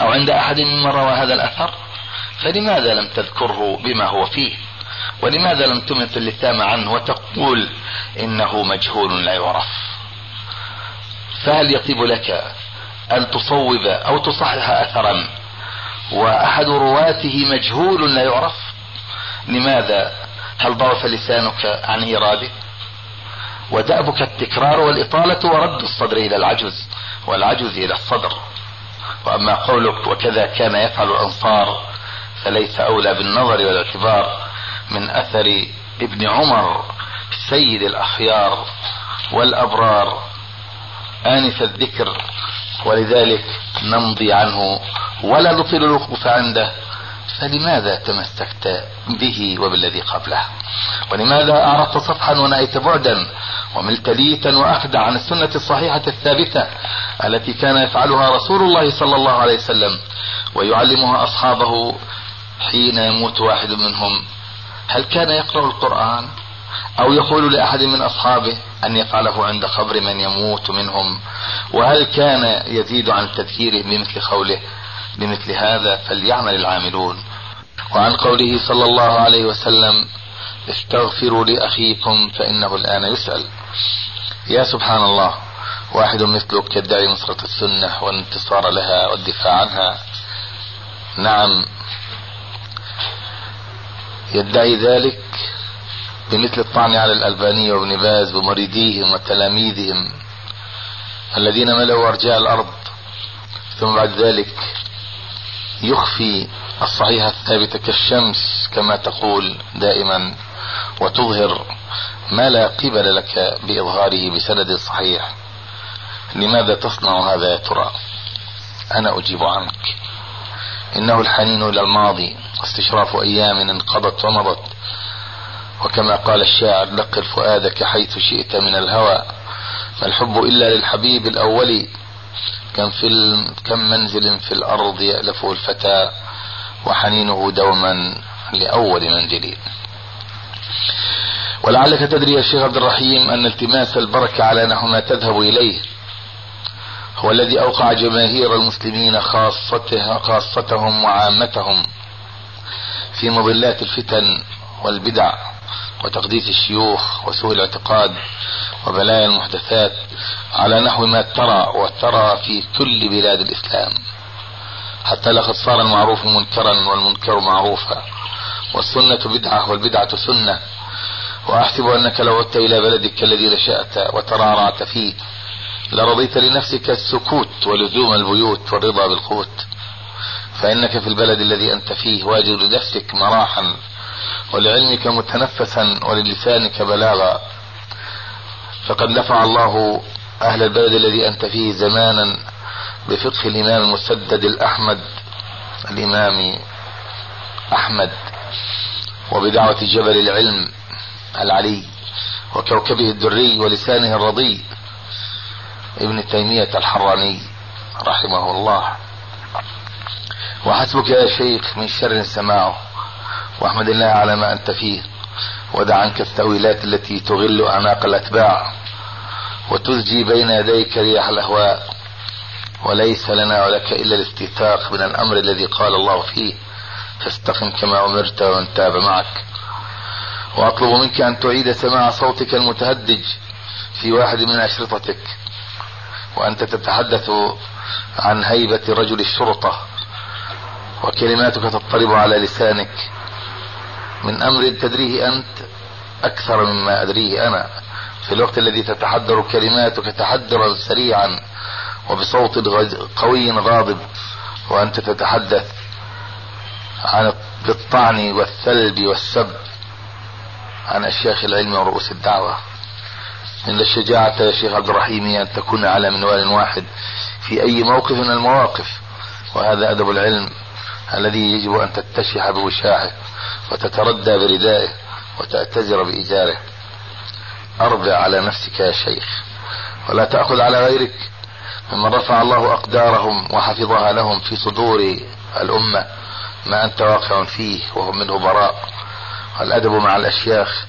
أو عند أحد ممن روى هذا الأثر؟ فلماذا لم تذكره بما هو فيه؟ ولماذا لم تمت اللثام عنه وتقول إنه مجهول لا يعرف؟ فهل يطيب لك أن تصوب أو تصحح أثرا وأحد رواته مجهول لا يعرف؟ لماذا هل ضعف لسانك عن إيراده ودأبك التكرار والإطالة ورد الصدر إلى العجز والعجز إلى الصدر. وأما قولك وكذا كان يفعل الأنصار فليس أولى بالنظر والإعتبار من أثر ابن عمر سيد الأخيار والأبرار. آنف الذكر ولذلك نمضي عنه ولا نطيل الوقوف عنده. فلماذا تمسكت به وبالذي قبله؟ ولماذا أعرضت صفحا ونأيت بعدا؟ وملت ليتا وأخدع عن السنة الصحيحة الثابتة التي كان يفعلها رسول الله صلى الله عليه وسلم ويعلمها أصحابه حين يموت واحد منهم. هل كان يقرأ القرآن؟ أو يقول لأحد من أصحابه أن يفعله عند قبر من يموت منهم؟ وهل كان يزيد عن تذكيره بمثل قوله بمثل هذا فليعمل العاملون؟ وعن قوله صلى الله عليه وسلم استغفروا لأخيكم فإنه الآن يسأل. يا سبحان الله واحد مثلك يدعي نصرة السنة والانتصار لها والدفاع عنها. نعم. يدعي ذلك بمثل الطعن على الألبانية وابن باز ومريديهم وتلاميذهم الذين ملأوا أرجاء الأرض. ثم بعد ذلك يخفي الصحيح الثابت كالشمس كما تقول دائما وتظهر ما لا قبل لك بإظهاره بسند صحيح. لماذا تصنع هذا يا ترى؟ أنا أجيب عنك. إنه الحنين إلى الماضي استشراف أيام انقضت ومضت. وكما قال الشاعر لقر فؤادك حيث شئت من الهوى. ما الحب إلا للحبيب الأول؟ كم في كم منزل في الأرض يألفه الفتى؟ وحنينه دوما لأول منزل ولعلك تدري يا شيخ عبد الرحيم أن التماس البركة على نحو ما تذهب إليه. هو الذي أوقع جماهير المسلمين خاصتها خاصتهم وعامتهم في مضلات الفتن والبدع وتقديس الشيوخ وسوء الاعتقاد وبلايا المحدثات على نحو ما ترى وترى في كل بلاد الإسلام. حتى لقد صار المعروف منكرا والمنكر معروفا والسنة بدعة والبدعة سنة. وأحسب أنك لو عدت إلى بلدك الذي نشأت وترعرعت فيه لرضيت لنفسك السكوت ولزوم البيوت والرضا بالقوت. فإنك في البلد الذي أنت فيه واجد لنفسك مراحا ولعلمك متنفسا وللسانك بلاغا. فقد نفع الله أهل البلد الذي أنت فيه زمانا بفقه الإمام المسدد الأحمد الإمام أحمد وبدعوة جبل العلم العلي وكوكبه الدري ولسانه الرضي ابن تيمية الحراني رحمه الله. وحسبك يا شيخ من شر سماعه واحمد الله على ما أنت فيه ودع عنك التأويلات التي تغل اعناق الأتباع وتزجي بين يديك رياح الأهواء. وليس لنا ولك إلا الاستيثاق من الأمر الذي قال الله فيه. فاستقم كما أمرت ومن تاب معك. وأطلب منك أن تعيد سماع صوتك المتهدج في واحد من أشرطتك. وأنت تتحدث عن هيبة رجل الشرطة. وكلماتك تضطرب على لسانك. من أمر تدريه أنت أكثر مما أدريه أنا. في الوقت الذي تتحدر كلماتك تحدرا سريعا. وبصوت قوي غاضب وأنت تتحدث عن بالطعن والثلب والسب. عن اشياخ العلم ورؤوس الدعوة. إن الشجاعة يا شيخ عبد الرحيم أن تكون على منوال واحد في أي موقف من المواقف. وهذا أدب العلم الذي يجب أن تتشح بوشاحه وتتردى بردائه وتأتزر بإيجاره. أربع على نفسك يا شيخ ولا تأخذ على غيرك. ممن رفع الله أقدارهم وحفظها لهم في صدور الأمة. ما أنت واقع فيه وهم منه براء. الأدب مع الأشياخ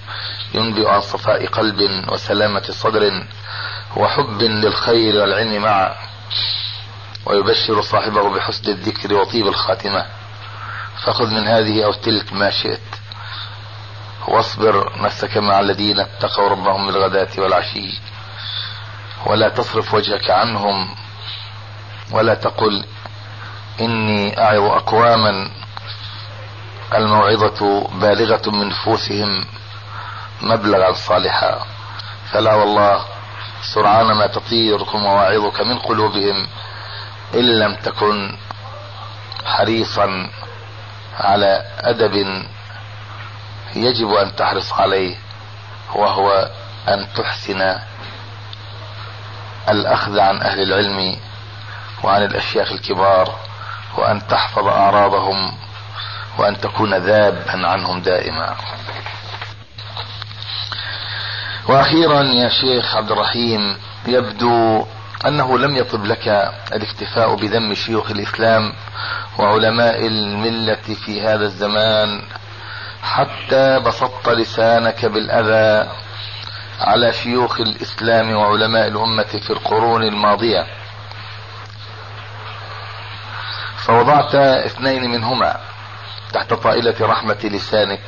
ينبئ عن صفاء قلب وسلامة صدر وحب للخير والعلم معا ويبشر صاحبه بحسن الذكر وطيب الخاتمة. فخذ من هذه أو تلك ما شئت. واصبر نفسك مع الذين اتقوا ربهم بالغداة والعشي. ولا تصرف وجهك عنهم ولا تقل إني أعظ أقواما الموعظة بالغة من نفوسهم مبلغا صالحا. فلا والله سرعان ما تطيركم مواعظك من قلوبهم إن لم تكن حريصا على أدب يجب أن تحرص عليه وهو أن تحسن الأخذ عن أهل العلم وعن الأشياخ الكبار وأن تحفظ أعراضهم وأن تكون ذابا عنهم دائما. وأخيرا يا شيخ عبد الرحيم يبدو أنه لم يطب لك الاكتفاء بذم شيوخ الإسلام وعلماء الملة في هذا الزمان حتى بسطت لسانك بالأذى على شيوخ الإسلام وعلماء الأمة في القرون الماضية. فوضعت اثنين منهما تحت طائلة رحمة لسانك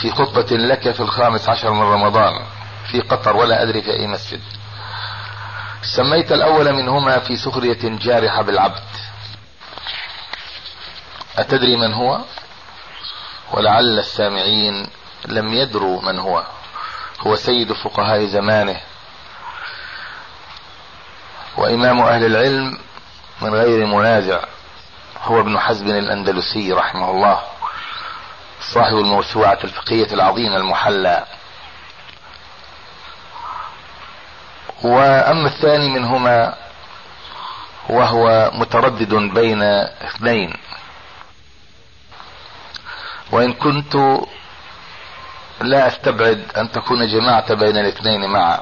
في خطبة لك في الخامس عشر من رمضان في قطر ولا أدري في أي مسجد. سميت الأول منهما في سخرية جارحة بالعبد. أتدري من هو؟ ولعل السامعين لم يدروا من هو. هو سيد فقهاء زمانه. وإمام أهل العلم من غير منازع هو ابن حزم الأندلسي رحمه الله صاحب الموسوعة الفقهية العظيمة المحلى. وأما الثاني منهما وهو متردد بين اثنين. وإن كنت لا أستبعد أن تكون جمعت بين الاثنين معا.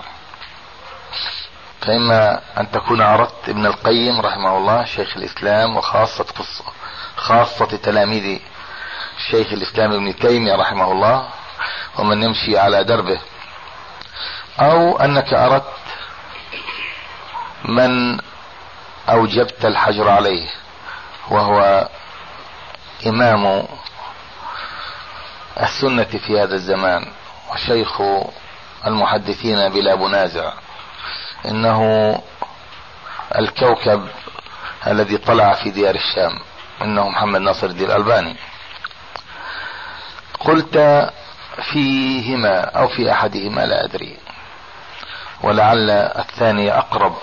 فإما أن تكون أردت ابن القيم رحمه الله شيخ الإسلام وخاصة خاصة تلاميذ شيخ الإسلام ابن تيمية رحمه الله ومن يمشي على دربه. أو أنك أردت من أوجبت الحجر عليه وهو إمام السنة في هذا الزمان وشيخ المحدثين بلا منازع. إنه الكوكب الذي طلع في ديار الشام إنه محمد ناصر الدين الألباني. قلت فيهما أو في أحدهما لا أدري ولعل الثاني أقرب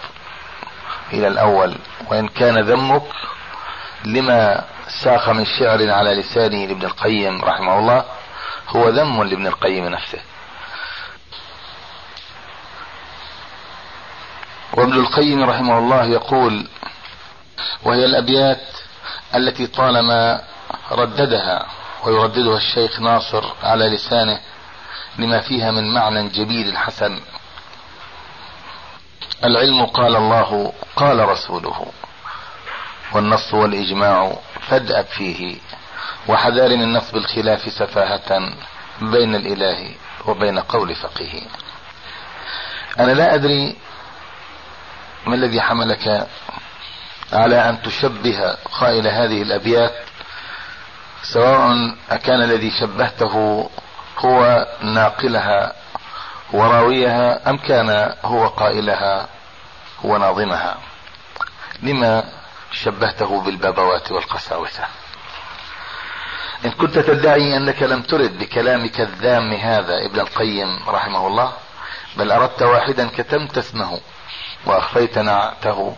إلى الأول. وإن كان ذمك لما ساق من شعر على لسانه لابن القيم رحمه الله هو ذم لابن القيم نفسه. وابن القيم رحمه الله يقول وهي الأبيات التي طالما رددها ويرددها الشيخ ناصر على لسانه لما فيها من معنى جميل حسن العلم قال الله قال رسوله والنص والإجماع فادأب فيه. وحذار من نصب الخلاف سفاهة بين الإله وبين قول فقيه. أنا لا أدري ما الذي حملك على أن تشبه قائل هذه الأبيات سواء أكان الذي شبهته هو ناقلها وراويها أم كان هو قائلها هو ناظمها لما شبهته بالبابوات والقساوسة؟ إن كنت تدعي أنك لم ترد بكلامك الذام هذا ابن القيم رحمه الله بل أردت واحدا كتمت اسمه وأخفيت نعته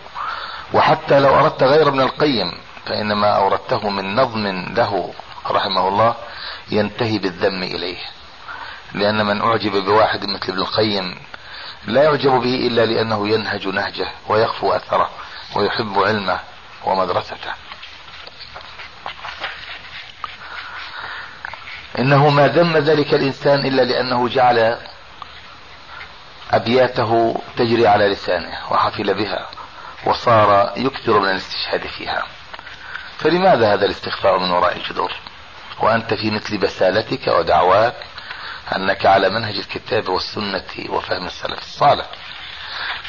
وحتى لو أردت غير ابن القيم فإنما أوردته من نظم له رحمه الله ينتهي بالذم إليه. لأن من أعجب بواحد مثل ابن القيم لا يعجب به إلا لأنه ينهج نهجه ويخفو أثره ويحب علمه ومدرسته. إنه ما ذم ذلك الإنسان إلا لأنه جعل أبياته تجري على لسانه وحفل بها وصار يكثر من الاستشهاد فيها. فلماذا هذا الاستخفاء من وراء الجدور وأنت في مثل بسالتك ودعواك أنك على منهج الكتاب والسنة وفهم السلف الصالح.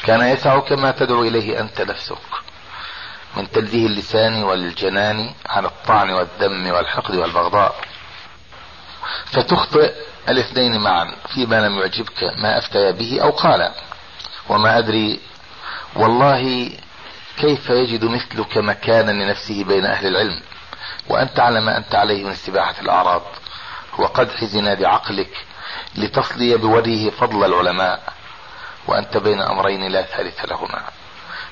كان يسعك ما تدعو إليه أنت نفسك من تلذيه اللسان والجنان عن الطعن والذم والحقد والبغضاء. فتخطئ الاثنين معا فيما لم يعجبك ما أفتى به أو قال. وما أدري والله كيف يجد مثلك مكانا لنفسه بين أهل العلم وانت على ما انت عليه من استباحة الأعراض. وقدح زناد عقلك لتصلي بوجهه فضل العلماء وأنت بين أمرين لا ثالث لهما.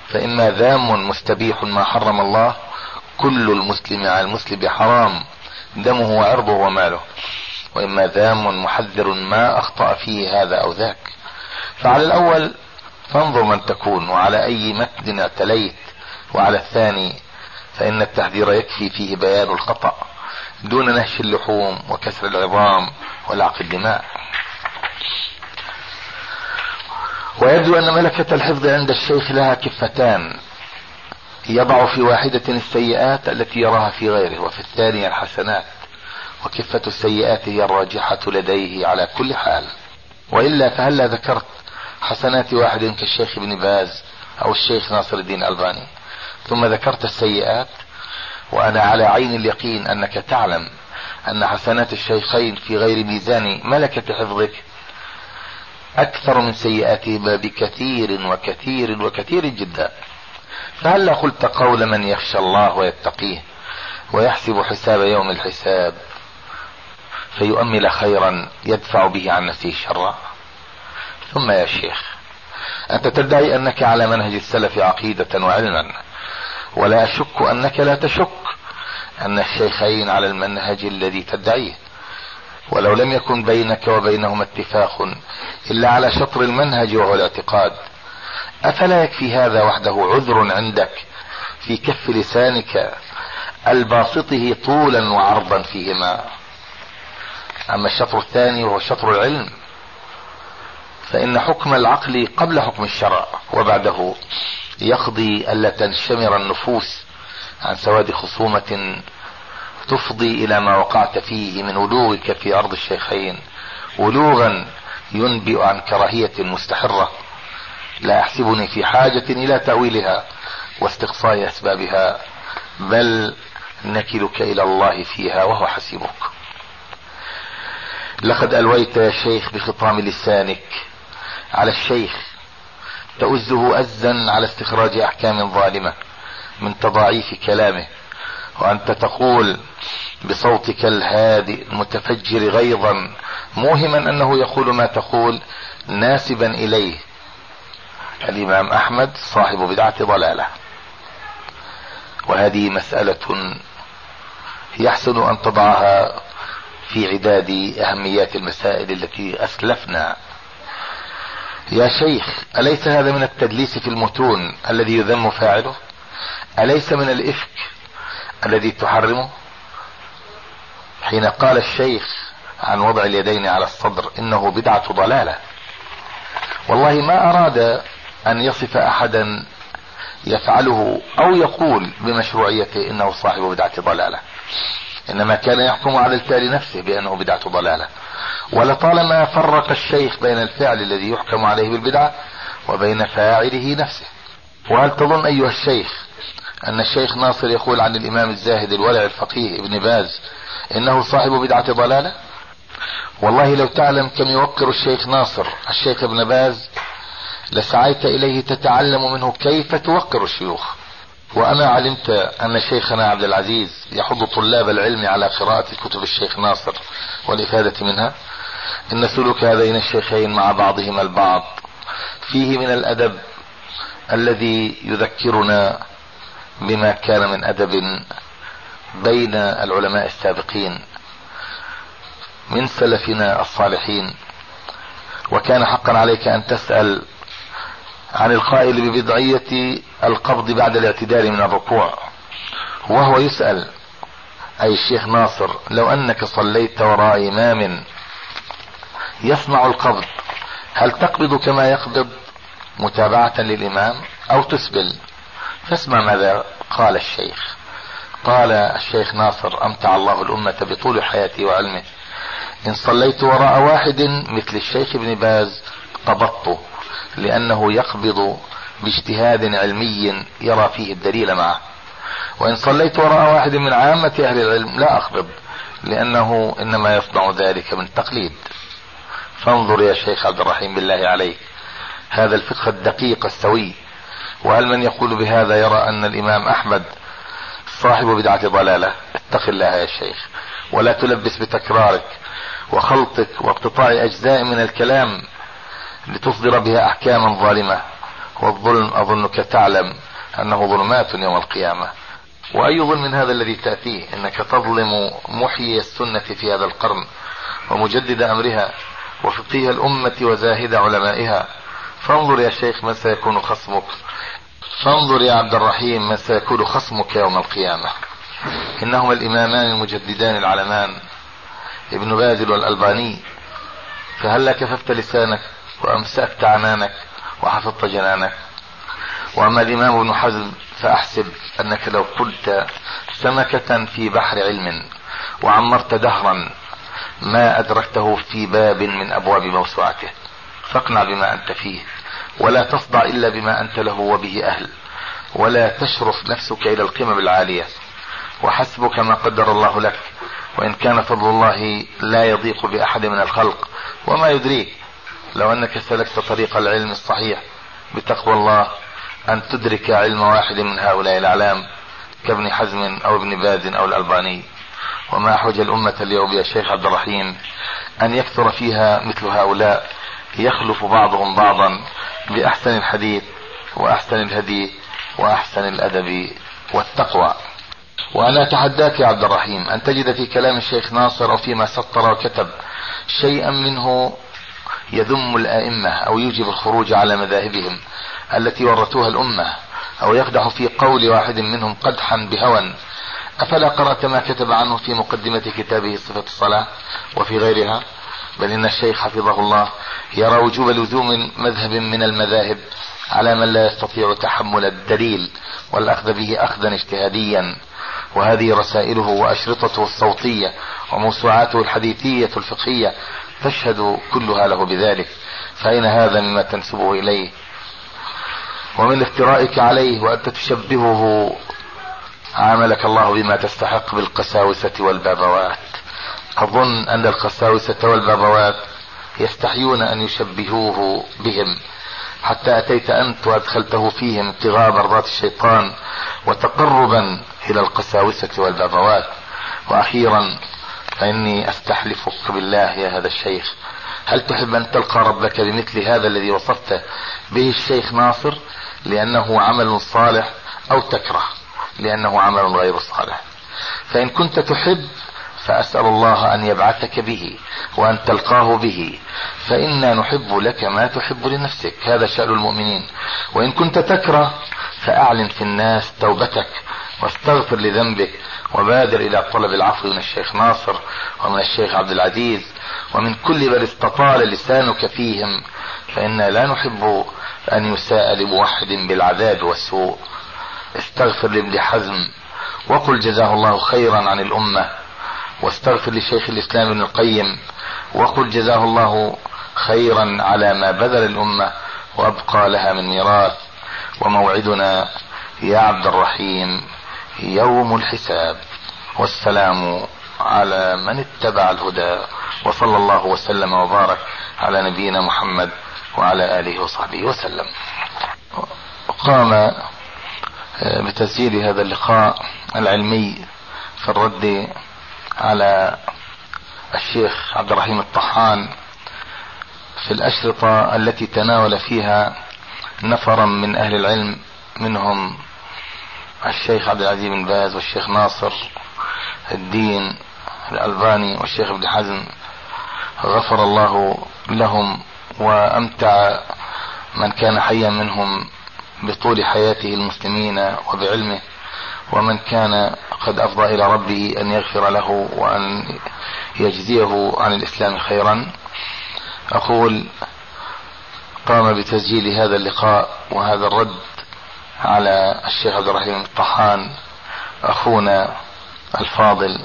فإما ذام مستبيح ما حرم الله كل المسلم على المسلم حرام دمه وعرضه وماله. وإما ذام محذر ما أخطأ فيه هذا أو ذاك. فعلى الأول فانظر من تكون وعلى أي متن اعتليت وعلى الثاني فإن التحذير يكفي فيه بيان الخطأ دون نهش اللحوم وكسر العظام ولعق الدماء. ويبدو أن ملكة الحفظ عند الشيخ لها كفتان. يضع في واحدة السيئات التي يراها في غيره وفي الثانية الحسنات. وكفة السيئات هي الراجحة لديه على كل حال. وإلا فهلا ذكرت حسنات واحد كالشيخ ابن باز أو الشيخ ناصر الدين الألباني؟ ثم ذكرت السيئات وأنا على عين اليقين أنك تعلم أن حسنات الشيخين في غير ميزان ملكة حفظك أكثر من سيئاتهما بكثير وكثير وكثير جدا. فهلا قلت قول من يخشى الله ويتقيه ويحسب حساب يوم الحساب؟ فيؤمل خيرا يدفع به عن نفسه شرا. ثم يا شيخ أنت تدعي أنك على منهج السلف عقيدة وعلما ولا أشك أنك لا تشك أن الشيخين على المنهج الذي تدعيه. ولو لم يكن بينك وبينهما اتفاق إلا على شطر المنهج وهو الاعتقاد أفلا يكفي هذا وحده عذر عندك في كف لسانك الباسطه طولا وعرضا فيهما؟ أما الشطر الثاني وهو شطر العلم فإن حكم العقل قبل حكم الشرع وبعده يقضي ألا تنشمر النفوس عن سواد خصومة تفضي إلى ما وقعت فيه من ولوغك في أرض الشيخين ولوغا ينبئ عن كراهية مستحرة. لا أحسبني في حاجة إلى تأويلها واستقصاء أسبابها بل نكلك إلى الله فيها وهو حسيبك. لقد ألويت يا شيخ بخطام لسانك على الشيخ تؤزه أزا على استخراج أحكام ظالمة من تضاعيف كلامه وأنت تقول بصوتك الهادئ المتفجر غيظا موهما أنه يقول ما تقول ناسبا إليه. الإمام أحمد صاحب بدعة ضلالة. وهذه مسألة يحسن أن تضعها في عداد أهميات المسائل التي أسلفنا. يا شيخ أليس هذا من التدليس في المتون الذي يذم فاعله؟ أليس من الإفك الذي تحرمه؟ حين قال الشيخ عن وضع اليدين على الصدر إنه بدعة ضلالة. والله ما أراد أن يصف أحدا يفعله أو يقول بمشروعيته إنه صاحب بدعة ضلالة. إنما كان يحكم على الفعل نفسه بأنه بدعة ضلالة. ولطالما فرق الشيخ بين الفعل الذي يحكم عليه بالبدعة وبين فاعله نفسه. وهل تظن أيها الشيخ أن الشيخ ناصر يقول عن الإمام الزاهد الورع الفقيه ابن باز إنه صاحب بدعة ضلالة؟ والله لو تعلم كم يوقر الشيخ ناصر الشيخ ابن باز لسعيت إليه تتعلم منه كيف توقر الشيوخ. وأنا علمت أن شيخنا عبد العزيز يحض طلاب العلم على قراءة كتب الشيخ ناصر والإفادة منها. إن سلوك هذين الشيخين مع بعضهما البعض فيه من الأدب الذي يذكرنا بما كان من أدب بين العلماء السابقين من سلفنا الصالحين. وكان حقا عليك أن تسأل عن القائل ببدعية القبض بعد الاعتدال من الركوع وهو يسأل أي الشيخ ناصر لو أنك صليت وراء إمام يصنع القبض هل تقبض كما يقبض متابعة للإمام أو تسبل؟ فاسمع ماذا قال الشيخ. قال الشيخ ناصر أمتع الله الأمة بطول حياته وعلمه. إن صليت وراء واحد مثل الشيخ ابن باز قبضته لأنه يقبض باجتهاد علمي يرى فيه الدليل معه. وإن صليت وراء واحد من عامة أهل العلم لا أقبض لأنه إنما يصنع ذلك من تقليد. فانظر يا شيخ عبد الرحيم بالله عليك هذا الفقه الدقيق السوي وهل من يقول بهذا يرى أن الإمام أحمد صاحب بدعة ضلالة؟ اتق الله يا شيخ ولا تلبس بتكرارك وخلطك واقتطاع أجزاء من الكلام لتصدر بها أحكاما ظالمة. والظلم أظنك تعلم أنه ظلمات يوم القيامة. وأي ظلم هذا الذي تأتيه؟ إنك تظلم محيي السنة في هذا القرن ومجدد أمرها وفقيه الأمة وزاهد علمائها. فانظر يا شيخ من سيكون خصمك. فانظر يا عبد الرحيم من سيكون خصمك يوم القيامة. إنهما الإمامان المجددان العلمان ابن باز والألباني. فهلا كففت لسانك؟ وأمسكت عنانك وحفظت جنانك. وأما الإمام ابن حزم فأحسب أنك لو كنت سمكة في بحر علم وعمرت دهرا ما أدركته في باب من أبواب موسوعته. فاقنع بما أنت فيه ولا تصدع إلا بما أنت له وبه أهل ولا تشرف نفسك إلى القمم العالية وحسبك ما قدر الله لك وإن كان فضل الله لا يضيق بأحد من الخلق وما يدريك لو أنك سلكت طريق العلم الصحيح بتقوى الله أن تدرك علم واحد من هؤلاء الأعلام كابن حزم أو ابن باز أو الألباني. وما أحوج الأمة اليوم يا شيخ عبد الرحيم أن يكثر فيها مثل هؤلاء يخلف بعضهم بعضا بأحسن الحديث وأحسن الهدي وأحسن الأدب والتقوى. وأنا أتحداك يا عبد الرحيم أن تجد في كلام الشيخ ناصر أو فيما سطر وكتب شيئا منه يذم الأئمة أو يوجب الخروج على مذاهبهم التي ورثوها الأمة أو يقدح في قول واحد منهم قدحا بهوى. أفلا قرأت ما كتب عنه في مقدمة كتابه صفة الصلاة وفي غيرها؟ بل إن الشيخ حفظه الله يرى وجوب لزوم مذهب من المذاهب على من لا يستطيع تحمل الدليل والأخذ به أخذا اجتهاديا. وهذه رسائله وأشرطته الصوتية وموسوعاته الحديثية الفقهية تشهد كلها له بذلك فأين هذا مما تنسبه إليه؟ ومن افترائك عليه وأنت تشبهه عاملك الله بما تستحق بالقساوسة والبابوات. أظن أن القساوسة والبابوات يستحيون أن يشبهوه بهم. حتى أتيت أنت وأدخلته فيهم ابتغاء مرضات الشيطان وتقربا إلى القساوسة والبابوات. وأخيرا فإني أستحلفك بالله يا هذا الشيخ. هل تحب أن تلقى ربك بمثل هذا الذي وصفته به الشيخ ناصر؟ لأنه عمل صالح أو تكره لأنه عمل غير صالح. فإن كنت تحب فأسأل الله أن يبعثك به وأن تلقاه به. فإنا نحب لك ما تحب لنفسك. هذا شأن المؤمنين. وإن كنت تكره فأعلن في الناس توبتك. واستغفر لذنبك وبادر إلى طلب العفو من الشيخ ناصر ومن الشيخ عبد العزيز ومن كل من استطال لسانك فيهم فإنا لا نحب أن يساء لموحد بالعذاب والسوء. استغفر لابن حزم وقل جزاه الله خيرا عن الأمة. واستغفر لشيخ الإسلام ابن القيم وقل جزاه الله خيرا على ما بذل الأمة وأبقى لها من ميراث. وموعدنا يا عبد الرحيم. يوم الحساب والسلام على من اتبع الهدى وصلى الله وسلم وبارك على نبينا محمد وعلى آله وصحبه وسلم. قام آه، بتسجيل هذا اللقاء العلمي في الرد على الشيخ عبد الرحيم الطحان في الأشرطة التي تناول فيها نفرا من أهل العلم منهم الشيخ عبد العزيز بن باز والشيخ ناصر الدين الألباني والشيخ ابن حزم غفر الله لهم وأمتع من كان حيا منهم بطول حياته المسلمين وبعلمه ومن كان قد أفضى إلى ربه أن يغفر له وأن يجزيه عن الإسلام خيرا. أقول قام بتسجيل هذا اللقاء وهذا الرد على الشيخ عبد الرحيم الطحان أخونا الفاضل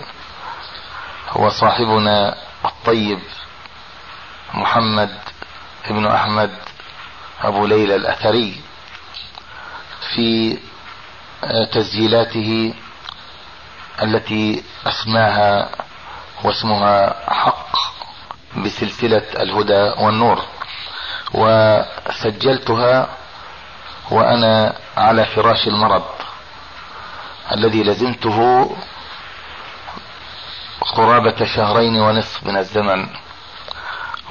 هو صاحبنا الطيب محمد ابن أحمد أبو ليلى الأثري في تسجيلاته التي أسماها واسمها حق بسلسلة الهدى والنور. وسجلتها وأنا على فراش المرض الذي لزمته قرابة شهرين ونصف من الزمن.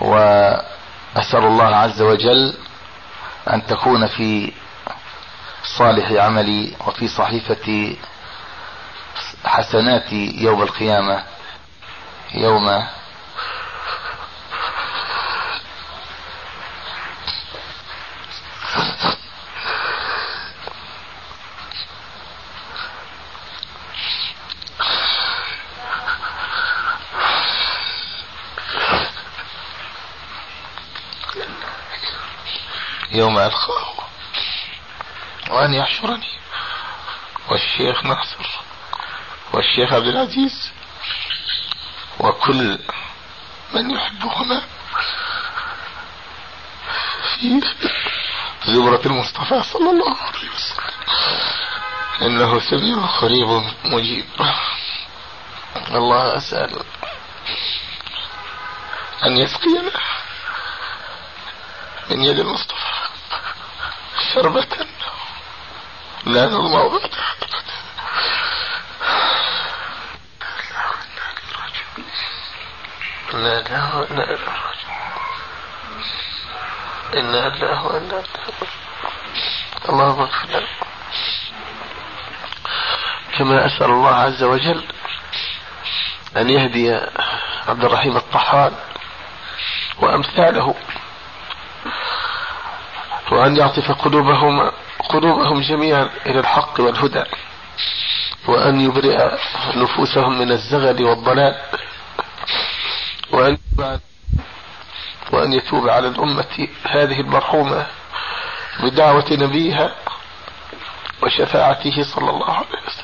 وأسأل الله عز وجل أن تكون في صالح عملي وفي صحيفة حسناتي يوم القيامة يوم يوم ألقاه وأن يحشرني. والشيخ ناصر. والشيخ عبد العزيز. وكل من يحبهما في زمرة المصطفى صلى الله عليه وسلم. إنه سميع قريب مجيب. الله أسأل أن يسقينا من يد المصطفى. شربة لا نظمأ بعدها لا لا لا إنا الله وإنا اللهم اغفر لنا. كما أسأل الله عز وجل أن يهدي عبد الرحيم الطحان وأمثاله وأن يعطف قلوبهم قلوبهم جميعا إلى الحق والهدى وأن يبرئ نفوسهم من الزغل والضلال وأن وأن يتوب على الأمة هذه المرحومة بدعوة نبيها وشفاعته صلى الله عليه وسلم.